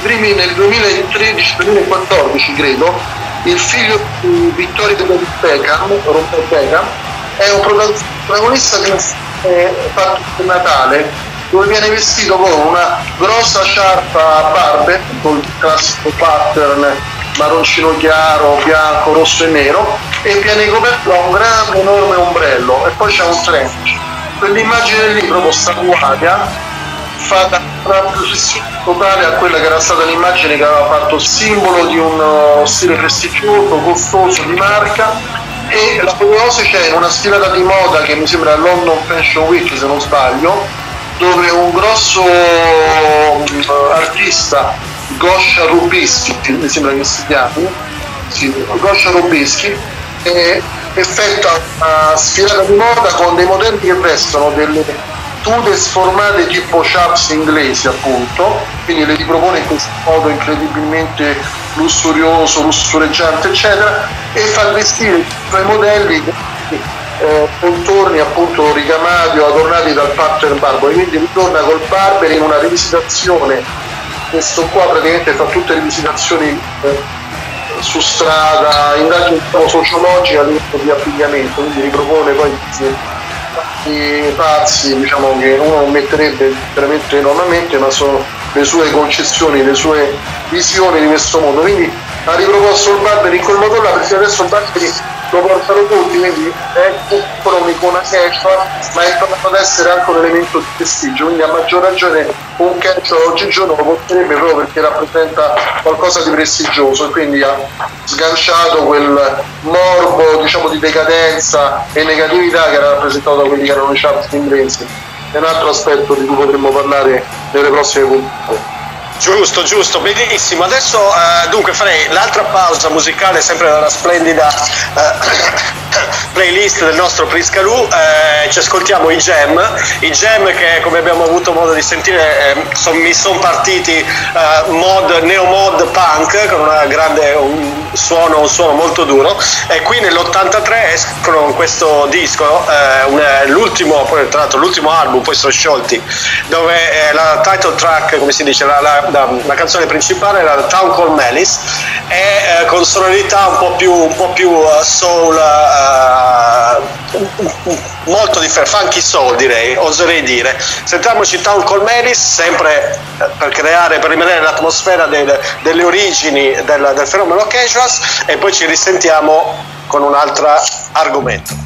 primi, nel 2013-2014 credo il figlio di Vittorio Beckham, Robert Beckham è un protagonista che è fatto per Natale dove viene vestito con una grossa sciarpa a barbe col classico pattern marroncino chiaro, bianco, rosso e nero e viene coperto da un grande enorme ombrello e poi c'è un trench. Quell'immagine lì proprio statuaria fa da trasposizione totale a quella che era stata l'immagine che aveva fatto simbolo di un stile prestigioso, costoso di marca e la l'apoteosi c'è in una sfilata di moda che mi sembra London Fashion Week se non sbaglio dove un grosso mm, artista, Goscia Rubischi, mi sembra che si chiami, sì, Goscia Rubischi, eh, effettua una sfilata di moda con dei modelli che vestono delle tute sformate tipo chaps inglesi appunto, quindi le ripropone in questo modo incredibilmente lussurioso, lussureggiante eccetera e fa vestire i modelli eh, contorni appunto ricamati o adornati dal pattern Barbary, quindi ritorna col Barberi in una rivisitazione, questo qua praticamente fa tutte le rivisitazioni eh, su strada, indagini sociologica di abbigliamento, quindi ripropone poi i pazzi diciamo, che uno non metterebbe veramente normalmente, ma sono le sue concezioni, le sue visioni di questo mondo. Quindi ha riproposto il Barberi in quel modo là, perché adesso il Barberi lo portano tutti, quindi è pure un'icona casual, ma è tornato ad essere anche un elemento di prestigio, quindi a maggior ragione un casual oggigiorno lo porterebbe proprio perché rappresenta qualcosa di prestigioso e quindi ha sganciato quel morbo diciamo di decadenza e negatività che era rappresentato da quelli che erano i charts inglesi. È un altro aspetto di cui potremmo parlare nelle prossime puntate. Giusto, giusto, benissimo. Adesso eh, dunque farei l'altra pausa musicale sempre dalla splendida eh, playlist del nostro Priscalù. Eh, ci ascoltiamo i Gem, i Gem che come abbiamo avuto modo di sentire eh, son, mi sono partiti eh, mod, neo mod punk con grande, un suono, un suono molto duro e qui nell'83 escono con questo disco, eh, un, l'ultimo, poi tra l'altro l'ultimo album, poi sono sciolti, dove la title track, come si dice, la, la da- la canzone principale era Town Call Malice e eh, con sonorità un po' più, un po' più eh, soul, eh, molto differente, funky soul direi, oserei dire. Sentiamoci Town Call Malice sempre eh, per creare, per rimanere l'atmosfera del- delle origini del, del fenomeno Casuals e poi ci risentiamo con un altro argomento.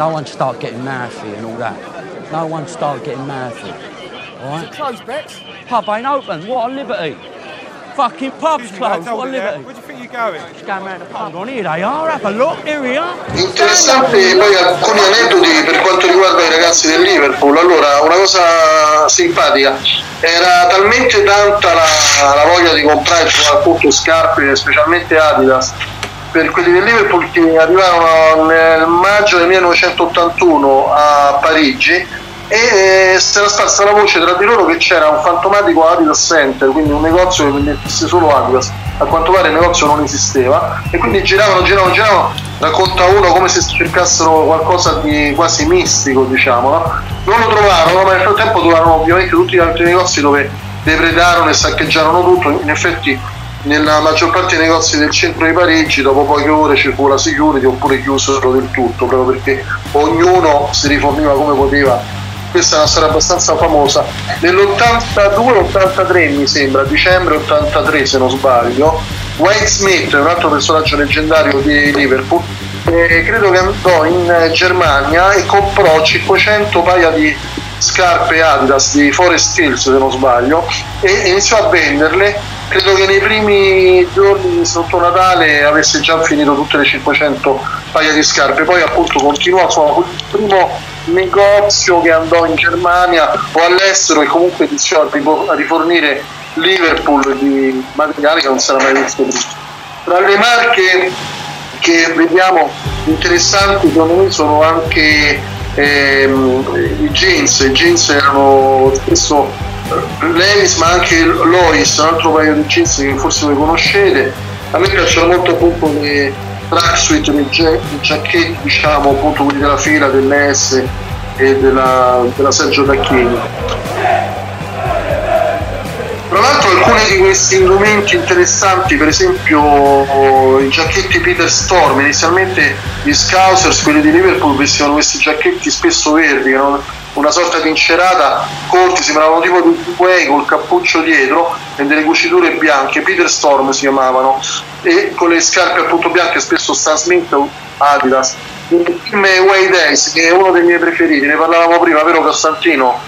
No one start getting mouthy and all that. No one start getting mouthy. All right? Close, Bex. Pub ain't open. What a liberty. Fucking pub's closed. What a liberty. Where do you think you're going? Just going round the pub. On here they are. Have a look. Here we are. Interessante poi alcuni aneddoti per quanto riguarda i ragazzi del Liverpool. Allora, una cosa simpatica, era talmente tanta la, la voglia di comprare appunto scarpe, specialmente Adidas, per quelli del Liverpool che arrivarono nel maggio del 1981 a Parigi e eh, si era sparsa la voce tra di loro che c'era un fantomatico Adidas Center, quindi un negozio che vendesse solo Adidas. A quanto pare il negozio non esisteva e quindi giravano, giravano, giravano, racconta uno come se cercassero qualcosa di quasi mistico, diciamo, no? Non lo trovarono, ma nel frattempo trovarono ovviamente tutti gli altri negozi dove depredarono e saccheggiarono tutto. In effetti nella maggior parte dei negozi del centro di Parigi dopo poche ore ci fu la security oppure chiusero del tutto proprio perché ognuno si riforniva come poteva. Questa è una storia abbastanza famosa. Nell'82-83 mi sembra dicembre 83 se non sbaglio Wayne Smith un altro personaggio leggendario di Liverpool eh, credo che andò in Germania e comprò 500 paia di scarpe Adidas di Forest Hills se non sbaglio e iniziò a venderle credo che nei primi giorni sotto Natale avesse già finito tutte le 500 paia di scarpe poi appunto continuò insomma fu il primo negozio che andò in Germania o all'estero e comunque iniziò a rifornire Liverpool di materiali che non era mai visto prima. Tra le marche che vediamo interessanti secondo me sono anche ehm, i jeans, i jeans erano spesso Levis ma anche Lois, un altro paio di jeans che forse voi conoscete. A me piacciono molto appunto le tracksuit, le, giacchetti diciamo appunto quelli della fila dell'S e della, della Sergio Tacchini. Tra l'altro alcuni di questi indumenti interessanti, per esempio i giacchetti Peter Storm, inizialmente gli Scousers, quelli di Liverpool, vestivano questi giacchetti spesso verdi, che erano una sorta di incerata, corti, sembravano tipo di Way col cappuccio dietro e delle cuciture bianche, Peter Storm si chiamavano, e con le scarpe appunto bianche, spesso Stan Smith o Adidas. Il film Way Days, che è uno dei miei preferiti, ne parlavamo prima, vero Costantino?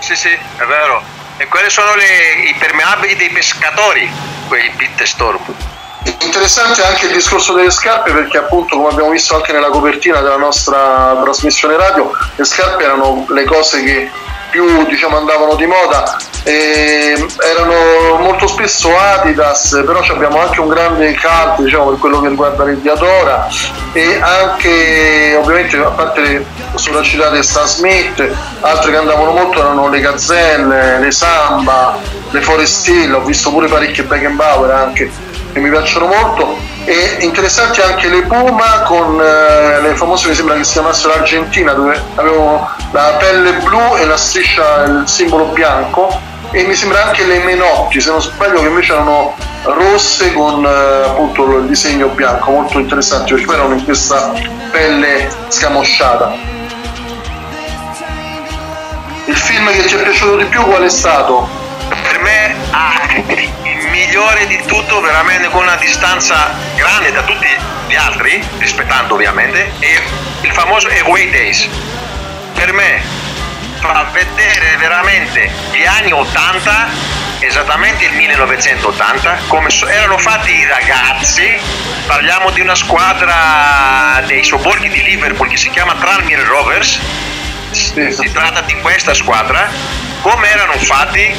Sì, sì, è vero. E quelli sono le, i permeabili dei pescatori, quei pit storm. Interessante anche il discorso delle scarpe perché appunto come abbiamo visto anche nella copertina della nostra trasmissione radio le scarpe erano le cose che più diciamo, andavano di moda erano molto spesso Adidas però abbiamo anche un grande cult diciamo, per quello che riguarda le Diadora e anche ovviamente a parte le sopracitate Stan Smith altre che andavano molto erano le Gazzelle, le Samba, le Forest Hill ho visto pure parecchie Beckenbauer anche che mi piacciono molto. E interessanti anche le Puma con eh, le famose mi sembra che si chiamassero Argentina dove avevano la pelle blu e la striscia il simbolo bianco. E mi sembra anche le Menotti se non sbaglio che invece erano rosse con eh, appunto il disegno bianco molto interessanti perché poi erano in questa pelle scamosciata. Il film che ti è piaciuto di più qual è stato? Per me ah, il migliore di tutto, veramente con una distanza grande da tutti gli altri, rispettando ovviamente, è il famoso Away Days. Per me fa vedere veramente gli anni 80, esattamente il 1980, come erano fatti i ragazzi. Parliamo di una squadra dei sobborghi di Liverpool che si chiama Tranmere Rovers. Si tratta di questa squadra, come erano fatti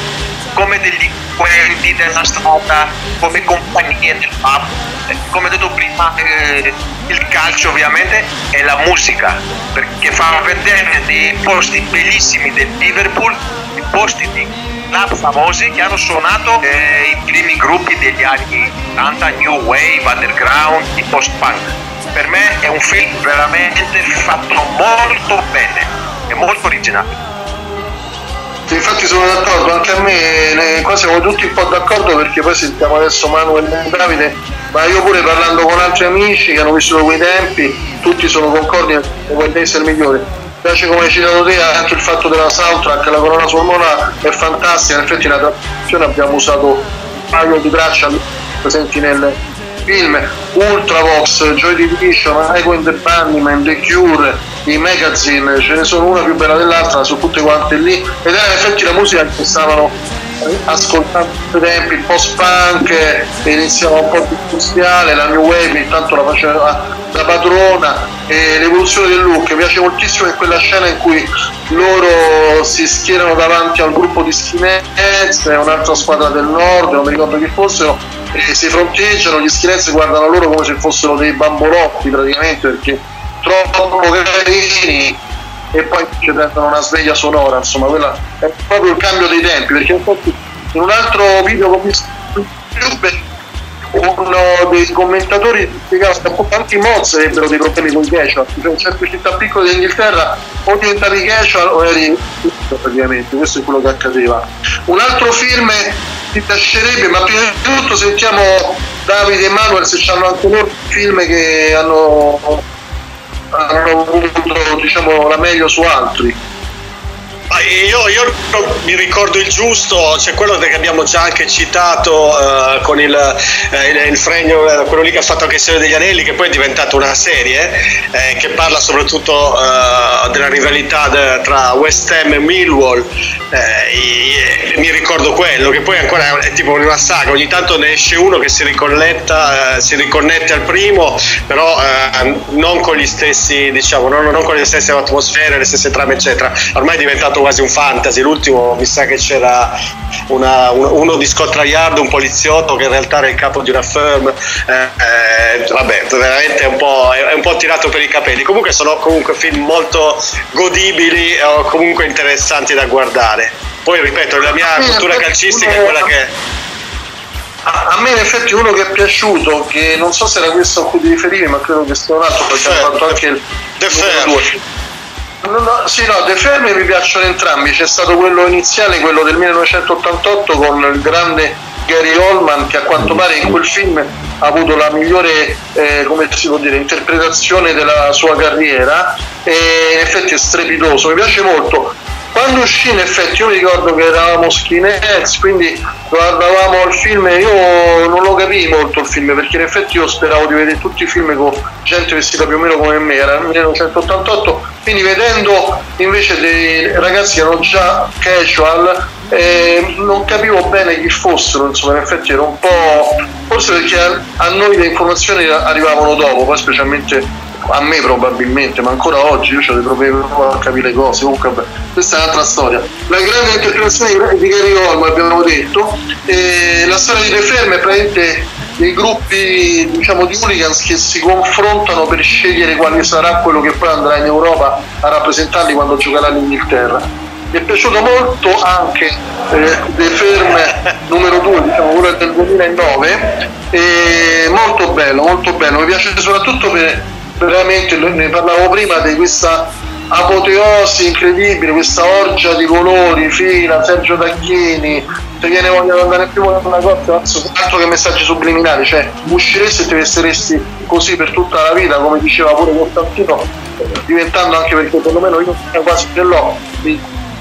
come delinquenti della strada, come compagnie del pub, eh, come detto prima, eh, il calcio ovviamente è la musica, perché fa vedere dei posti bellissimi del Liverpool, i posti di club famosi che hanno suonato eh, i primi gruppi degli anni 80, New Wave, Underground, i post-punk. Per me è un film veramente fatto molto bene, è molto originale. Infatti sono d'accordo, anche a me qua siamo tutti un po' d'accordo perché poi sentiamo adesso Manuel e Davide, ma io pure parlando con altri amici che hanno vissuto quei tempi, tutti sono concordi che è il migliore. Mi piace come hai citato te anche il fatto della soundtrack, la colonna sonora è fantastica, in effetti nella traduzione abbiamo usato un paio di tracce presenti nel film, Ultravox, Joy Division, Echo in the Bunnyman, The Cure, i magazine, ce ne sono una più bella dell'altra, sono tutte quante lì. Ed era in effetti la musica che stavano ascoltando ai tempi, il post-punk, eh, iniziava un po' più industriale, la new wave intanto la faceva la padrona e l'evoluzione del look, mi piace moltissimo in quella scena in cui loro si schierano davanti al gruppo di skinheads, un'altra squadra del nord, non mi ricordo chi fossero, e si fronteggiano, gli skinheads guardano loro come se fossero dei bambolotti praticamente perché troppo carini e poi ci prendono una sveglia sonora, insomma, quella è proprio il cambio dei tempi, perché infatti in un altro video che YouTube uno dei commentatori spiegava che appunto anche i mods avrebbero dei problemi con i casual, cioè in certe città piccole d'Inghilterra o diventavi casual o eri praticamente, questo è quello che accadeva. Un altro film ti piacerebbe, ma prima di tutto sentiamo Davide e Manuel se hanno anche loro film che hanno hanno avuto diciamo la meglio su altri. Io, io mi ricordo il giusto, c'è quello che abbiamo già anche citato eh, con il, eh, il- fregno, eh, quello lì che ha fatto anche il Signore degli Anelli, che poi è diventato una serie eh, che parla soprattutto della rivalità de- tra West Ham e Millwall. Eh, i- mi ricordo quello, che poi ancora è tipo una saga, ogni tanto ne esce uno che si si riconnette al primo, però non con gli stessi, diciamo, non, non con le stesse atmosfere, le stesse trame, eccetera. Ormai è diventato fatto quasi un fantasy. L'ultimo mi sa che c'era una- un- uno di Scotland Yard, un poliziotto che in realtà era il capo di una firm. Eh, eh, vabbè, veramente è un, po', è un po' tirato per i capelli. Comunque sono comunque film molto godibili o comunque interessanti da guardare. Poi ripeto, la mia cultura calcistica è quella che. A, me in effetti uno che è piaciuto, che non so se era questo a cui ti riferivi, ma credo che sia un altro, perché ha fatto anche il The due. No, no, sì, no, The Firm mi piacciono entrambi, c'è stato quello iniziale, quello del 1988 con il grande Gary Oldman che a quanto pare in quel film ha avuto la migliore eh, dire, interpretazione della sua carriera e in effetti è strepitoso, mi piace molto. Quando uscì in effetti io mi ricordo che eravamo skinheads, quindi guardavamo il film e io non lo capii molto il film perché in effetti io speravo di vedere tutti i film con gente vestita più o meno come me, era il 1988, quindi vedendo invece dei ragazzi che erano già casual eh, non capivo bene chi fossero, insomma in effetti era un po'... forse perché a noi le informazioni arrivavano dopo, poi specialmente a me probabilmente, ma ancora oggi io ho dei problemi a capire le cose, comunque questa è un'altra storia. La grande interpretazione di Gary Oldman abbiamo detto, e la storia di The Firm è praticamente dei gruppi diciamo di hooligans che si confrontano per scegliere quale sarà quello che poi andrà in Europa a rappresentarli quando giocherà l'Inghilterra. Mi è piaciuto molto anche eh, The Firm numero 2, diciamo quello del 2009, e molto bello, molto bello, mi piace soprattutto per veramente ne parlavo prima di questa apoteosi incredibile, questa orgia di colori, fila, Sergio Tacchini, se viene voglia di andare più con una cosa, altro che messaggi subliminali, cioè usciresti e ti vestiresti così per tutta la vita, come diceva pure Costantino, diventando anche perché perlomeno io quasi ce l'ho,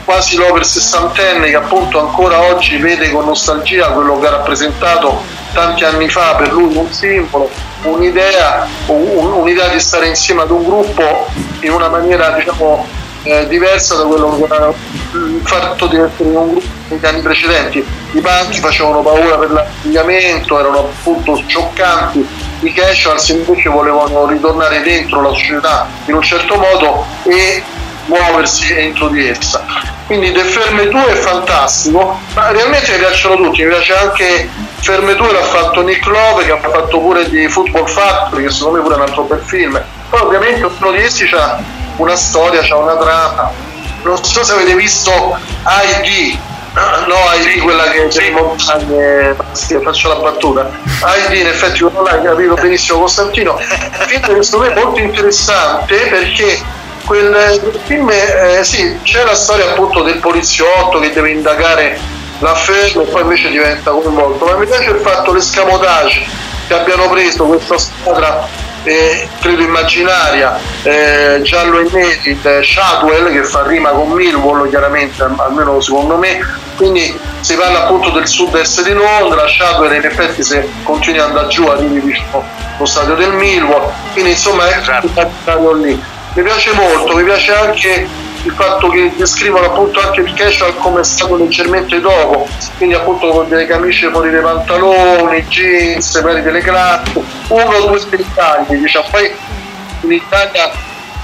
quasi l'over sessantenne che appunto ancora oggi vede con nostalgia quello che ha rappresentato tanti anni fa per lui un simbolo, un'idea, un- un'idea di stare insieme ad un gruppo in una maniera diciamo eh, diversa da quello che era il fatto di essere in un gruppo negli anni precedenti. I banchi facevano paura per l'abbigliamento, erano appunto scioccanti, i casuals invece volevano ritornare dentro la società in un certo modo e muoversi entro di essa. Quindi The Ferme 2 è fantastico, ma realmente mi piacciono tutti, mi piace anche Ferme 2 l'ha fatto Nick Love che ha fatto pure di Football Factory, che secondo me pure è un altro bel film. Poi ovviamente ognuno di essi ha una storia, c'ha una trama. Non so se avete visto ID, no ID quella che c'è in montagne, faccio la battuta. ID in effetti non l'hai capito benissimo Costantino, film che secondo me è molto interessante perché quel, quel film eh, sì, c'è la storia appunto del poliziotto che deve indagare l'affaire e poi invece diventa coinvolto, ma mi piace il fatto l'escamotage che abbiano preso questa squadra eh, credo immaginaria eh, giallo e neri il Shadwell che fa rima con Millwall chiaramente al- almeno secondo me. Quindi si parla appunto del sud-est di Londra Shadwell in effetti se continui ad andare giù arrivi vicino allo stadio del Millwall. Quindi insomma è immaginario lì. Mi piace molto mi piace anche il fatto che descrivono appunto anche il casual come è stato leggermente dopo, quindi appunto con delle camicie fuori dei pantaloni, jeans, magari delle classe, uno o due dettagli, diciamo, poi in Italia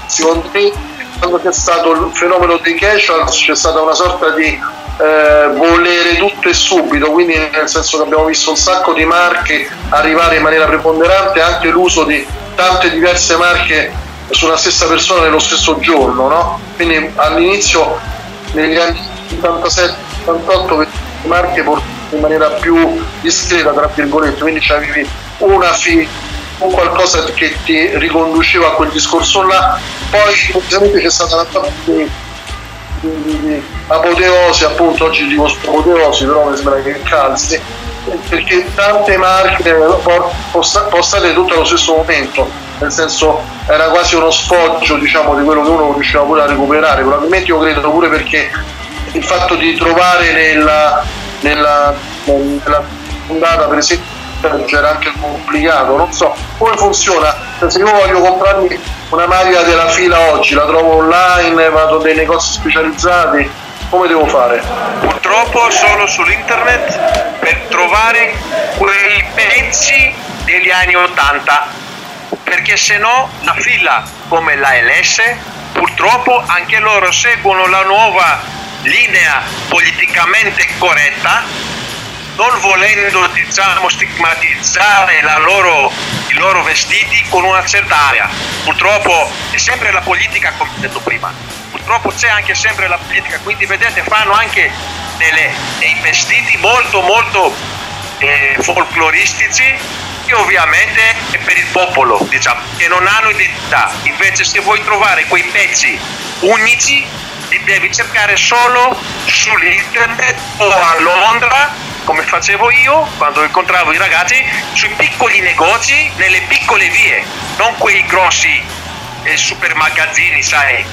secondo me quando c'è stato il fenomeno dei casual c'è stata una sorta di eh, volere tutto e subito, quindi nel senso che abbiamo visto un sacco di marche arrivare in maniera preponderante, anche l'uso di tante diverse marche sulla stessa persona nello stesso giorno, no? Quindi all'inizio negli anni 77-78 le marche portavano in maniera più discreta, tra virgolette, quindi avevi una fine o qualcosa che ti riconduceva a quel discorso là, poi ovviamente c'è stata una parte di, di- di- apoteosi, appunto oggi dico apoteosi, però mi sembra che calzi, perché tante marche postate tutte allo stesso momento, nel senso era quasi uno sfoggio diciamo di quello che uno riusciva pure a recuperare, probabilmente io credo pure perché il fatto di trovare nella, nella, nella puntata per esempio c'era anche complicato, non so come funziona, se io voglio comprarmi una maglia della fila oggi, la trovo online, vado dai negozi specializzati, come devo fare? Purtroppo solo sull'internet per trovare quei pezzi degli anni 80 perché se no la fila come la LS purtroppo anche loro seguono la nuova linea politicamente corretta, non volendo diciamo, stigmatizzare loro, i loro vestiti con una certa area. Purtroppo è sempre la politica, come ho detto prima, purtroppo c'è anche sempre la politica, quindi vedete fanno anche delle- dei vestiti molto molto eh, folcloristici ovviamente è per il popolo, diciamo, che non hanno identità. Invece se vuoi trovare quei pezzi unici li devi cercare solo sull'internet o a Londra, come facevo io quando incontravo i ragazzi, sui piccoli negozi, nelle piccole vie, non quei grossi eh, super magazzini, sai,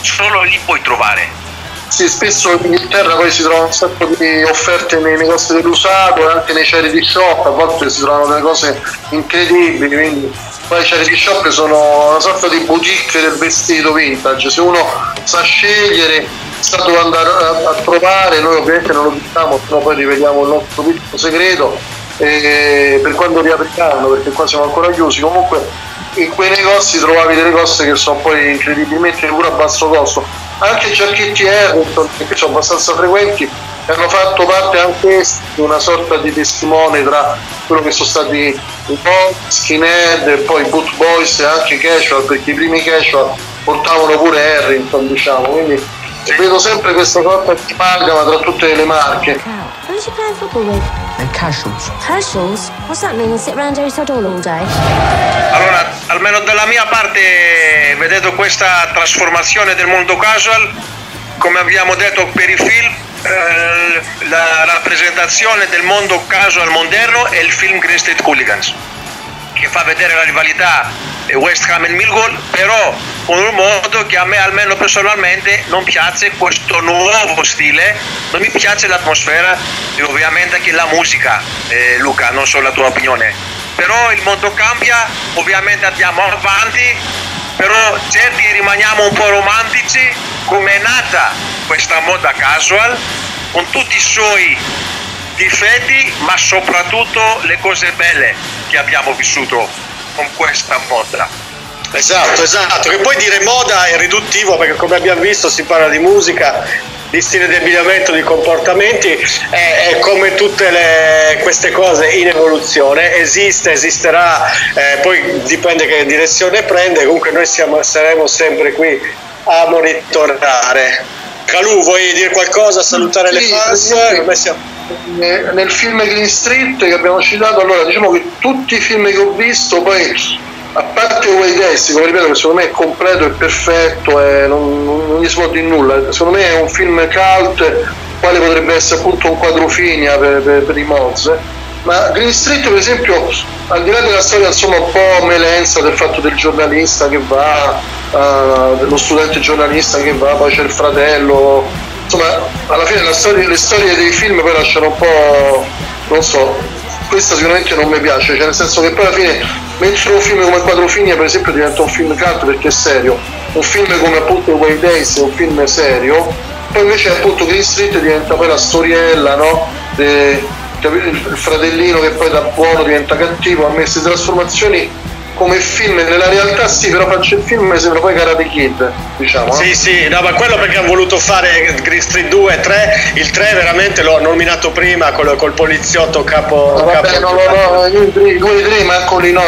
solo lì puoi trovare. Sì, spesso in Inghilterra poi si trovano un sacco di offerte nei negozi dell'usato e anche nei charity shop, a volte si trovano delle cose incredibili, quindi poi i charity shop sono una sorta di boutique del vestito vintage, se uno sa scegliere, sa dove andare a, a trovare, noi ovviamente non lo diciamo, però poi rivediamo il nostro piccolo segreto e per quando riapriranno, perché qua siamo ancora chiusi, comunque in quei negozi trovavi delle cose che sono poi incredibilmente pure a basso costo anche i giacchetti Harrington che sono abbastanza frequenti hanno fatto parte anche di una sorta di testimone tra quello che sono stati i punk, skinhead e poi boot boys e anche casual perché i primi casual portavano pure Harrington diciamo quindi vedo sempre questa sorta di amalgama tra tutte le marche Who's you playing football with? They're casuals. Casuals? What's that mean? Sit around all day? Allora, almeno dalla mia parte, vedete questa trasformazione del mondo casual, come abbiamo detto per i film, eh, la rappresentazione del mondo casual moderno è il film Green State Hooligans, che fa vedere la rivalità West Ham e Millwall, però con un modo che a me almeno personalmente non piace questo nuovo stile, non mi piace l'atmosfera e ovviamente anche la musica, eh, Luca, non so la tua opinione. Però il mondo cambia, ovviamente andiamo avanti, però certi rimaniamo un po' romantici come è nata questa moda casual con tutti i suoi difetti ma soprattutto le cose belle che abbiamo vissuto con questa moda. Esatto, esatto, che poi dire moda è riduttivo perché come abbiamo visto si parla di musica, di stile di abbigliamento, di comportamenti, è, è come tutte le- queste cose in evoluzione, esiste, esisterà, eh, poi dipende che direzione prende, comunque noi siamo, saremo sempre qui a monitorare. Calù, vuoi dire qualcosa, salutare le Sì, fans? sì. Nel film Green Street che abbiamo citato, allora diciamo che tutti i film che ho visto poi a parte Way Days, come ripeto che secondo me è completo e perfetto e non, non- non gli può dire nulla, secondo me è un film cult quale potrebbe essere appunto un quadrofinia per, per, per i Moz ma Green Street per esempio al di là della storia insomma un po' melenza del fatto del giornalista che va eh, dello studente giornalista che va poi c'è il fratello. Insomma alla fine storia- le storie dei film poi lasciano un po' non so questa sicuramente non mi piace cioè nel senso che poi alla fine mentre un film come Quadrofinia per esempio diventa un film cult perché è serio. Un film come appunto Way Days è un film serio. Poi invece appunto Green Street diventa poi la storiella no? De- il fratellino che poi da buono diventa cattivo a me queste trasformazioni come film nella realtà sì però faccio il film mi sembra poi Karate Kid diciamo? Sì, sì, no, ma quello perché hanno voluto fare Green Street 2 e 3, il 3 veramente l'ho nominato prima col, col poliziotto capo... No, vabbè, capo- no, no, no, i tre- i due e tre manco lì, no,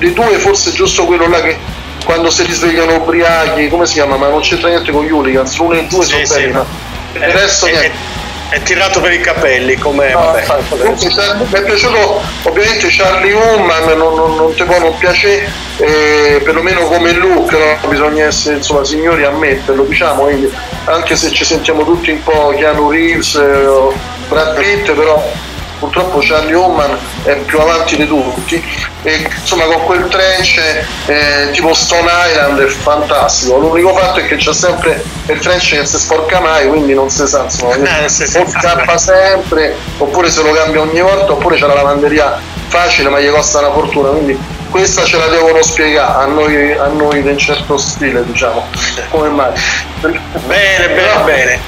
i due forse è giusto quello là che quando si risvegliano ubriachi, come si chiama? Ma non c'entra niente con gli hooligans, l'uno e il due Sì, sono sì, belli, ma- il resto è, niente. È- tirato per i capelli come... No, vabbè, infatti, comunque, Char- mi è piaciuto ovviamente Charlie Human, non, non, non ti può non piacere, eh, perlomeno come look, no? bisogna essere insomma signori a metterlo, diciamo, quindi, anche se ci sentiamo tutti un po' Keanu Reeves, eh, o Brad Pitt, però purtroppo Charlie Human è più avanti di tutti e insomma con quel trench eh, tipo Stone Island è fantastico l'unico fatto è che c'è sempre il trench che si sporca mai quindi non si sa insomma Eh, sì. o scappa sempre oppure se lo cambia ogni volta oppure c'è la lavanderia facile ma gli costa una fortuna quindi questa ce la devono spiegare a noi, a noi in un certo stile diciamo come mai Bene, bene, bene.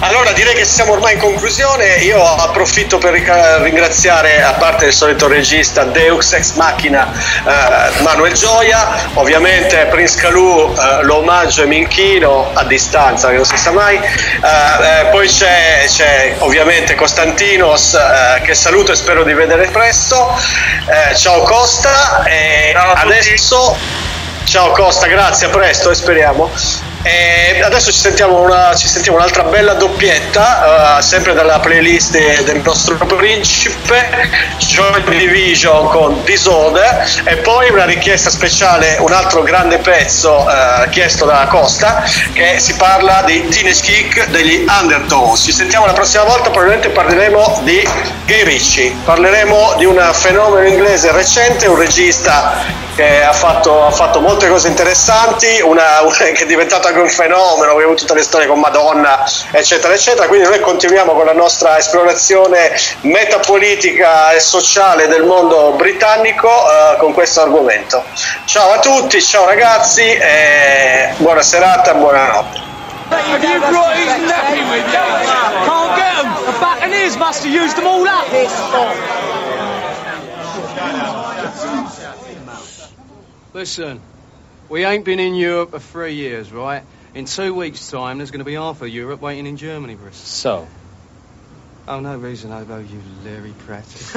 Allora direi che siamo ormai in conclusione, io approfitto per ringraziare a parte il solito regista Deux Ex Machina eh, Manuel Gioia, ovviamente Prince Calù eh, lo omaggio e mi inchino a distanza che non si sa mai, Eh, eh, poi c'è, c'è ovviamente Costantinos eh, che saluto e spero di vedere presto, Eh, ciao Costa e adesso ciao Costa grazie a presto e speriamo. E adesso ci sentiamo, una- ci sentiamo un'altra bella doppietta, eh, sempre dalla playlist del nostro principe, Joy Division con Disorder, e poi una richiesta speciale, un altro grande pezzo eh, chiesto da Costa, che si parla di Teenage Kick degli Undertones. Ci sentiamo la prossima volta, probabilmente parleremo di Gay Ritchie, parleremo di un fenomeno inglese recente, un regista che ha fatto, ha fatto molte cose interessanti, una, che è diventato anche un fenomeno, abbiamo tutte le storie con Madonna, eccetera, eccetera. Quindi noi continuiamo con la nostra esplorazione metapolitica e sociale del mondo britannico eh, con questo argomento. Ciao a tutti, ciao ragazzi, e buona serata, buonanotte. Have you brought his nappy with you? Can't get them. The Buccaneers must have used them all up. Listen, we ain't been in Europe for three years, right? In two weeks' time, there's going to be half of Europe waiting in Germany for us. So? Oh, no reason, Obo, you leery prat. is,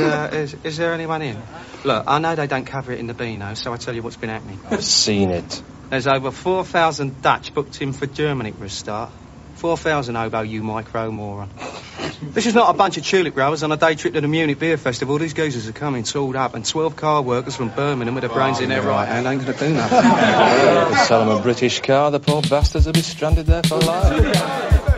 uh, is, is there anyone in? Look, I know they don't cover it in the Beano, so I tell you what's been happening. I've seen it. There's over 4,000 Dutch booked in for Germany for a start. 4,000, Obo, you micro moron. This is not a bunch of tulip growers on a day trip to the Munich Beer Festival. These geezers are coming tooled up, and 12 car workers from Birmingham with their brains in their right hand ain't going to do nothing. Sell them a British car, the poor bastards will be stranded there for life.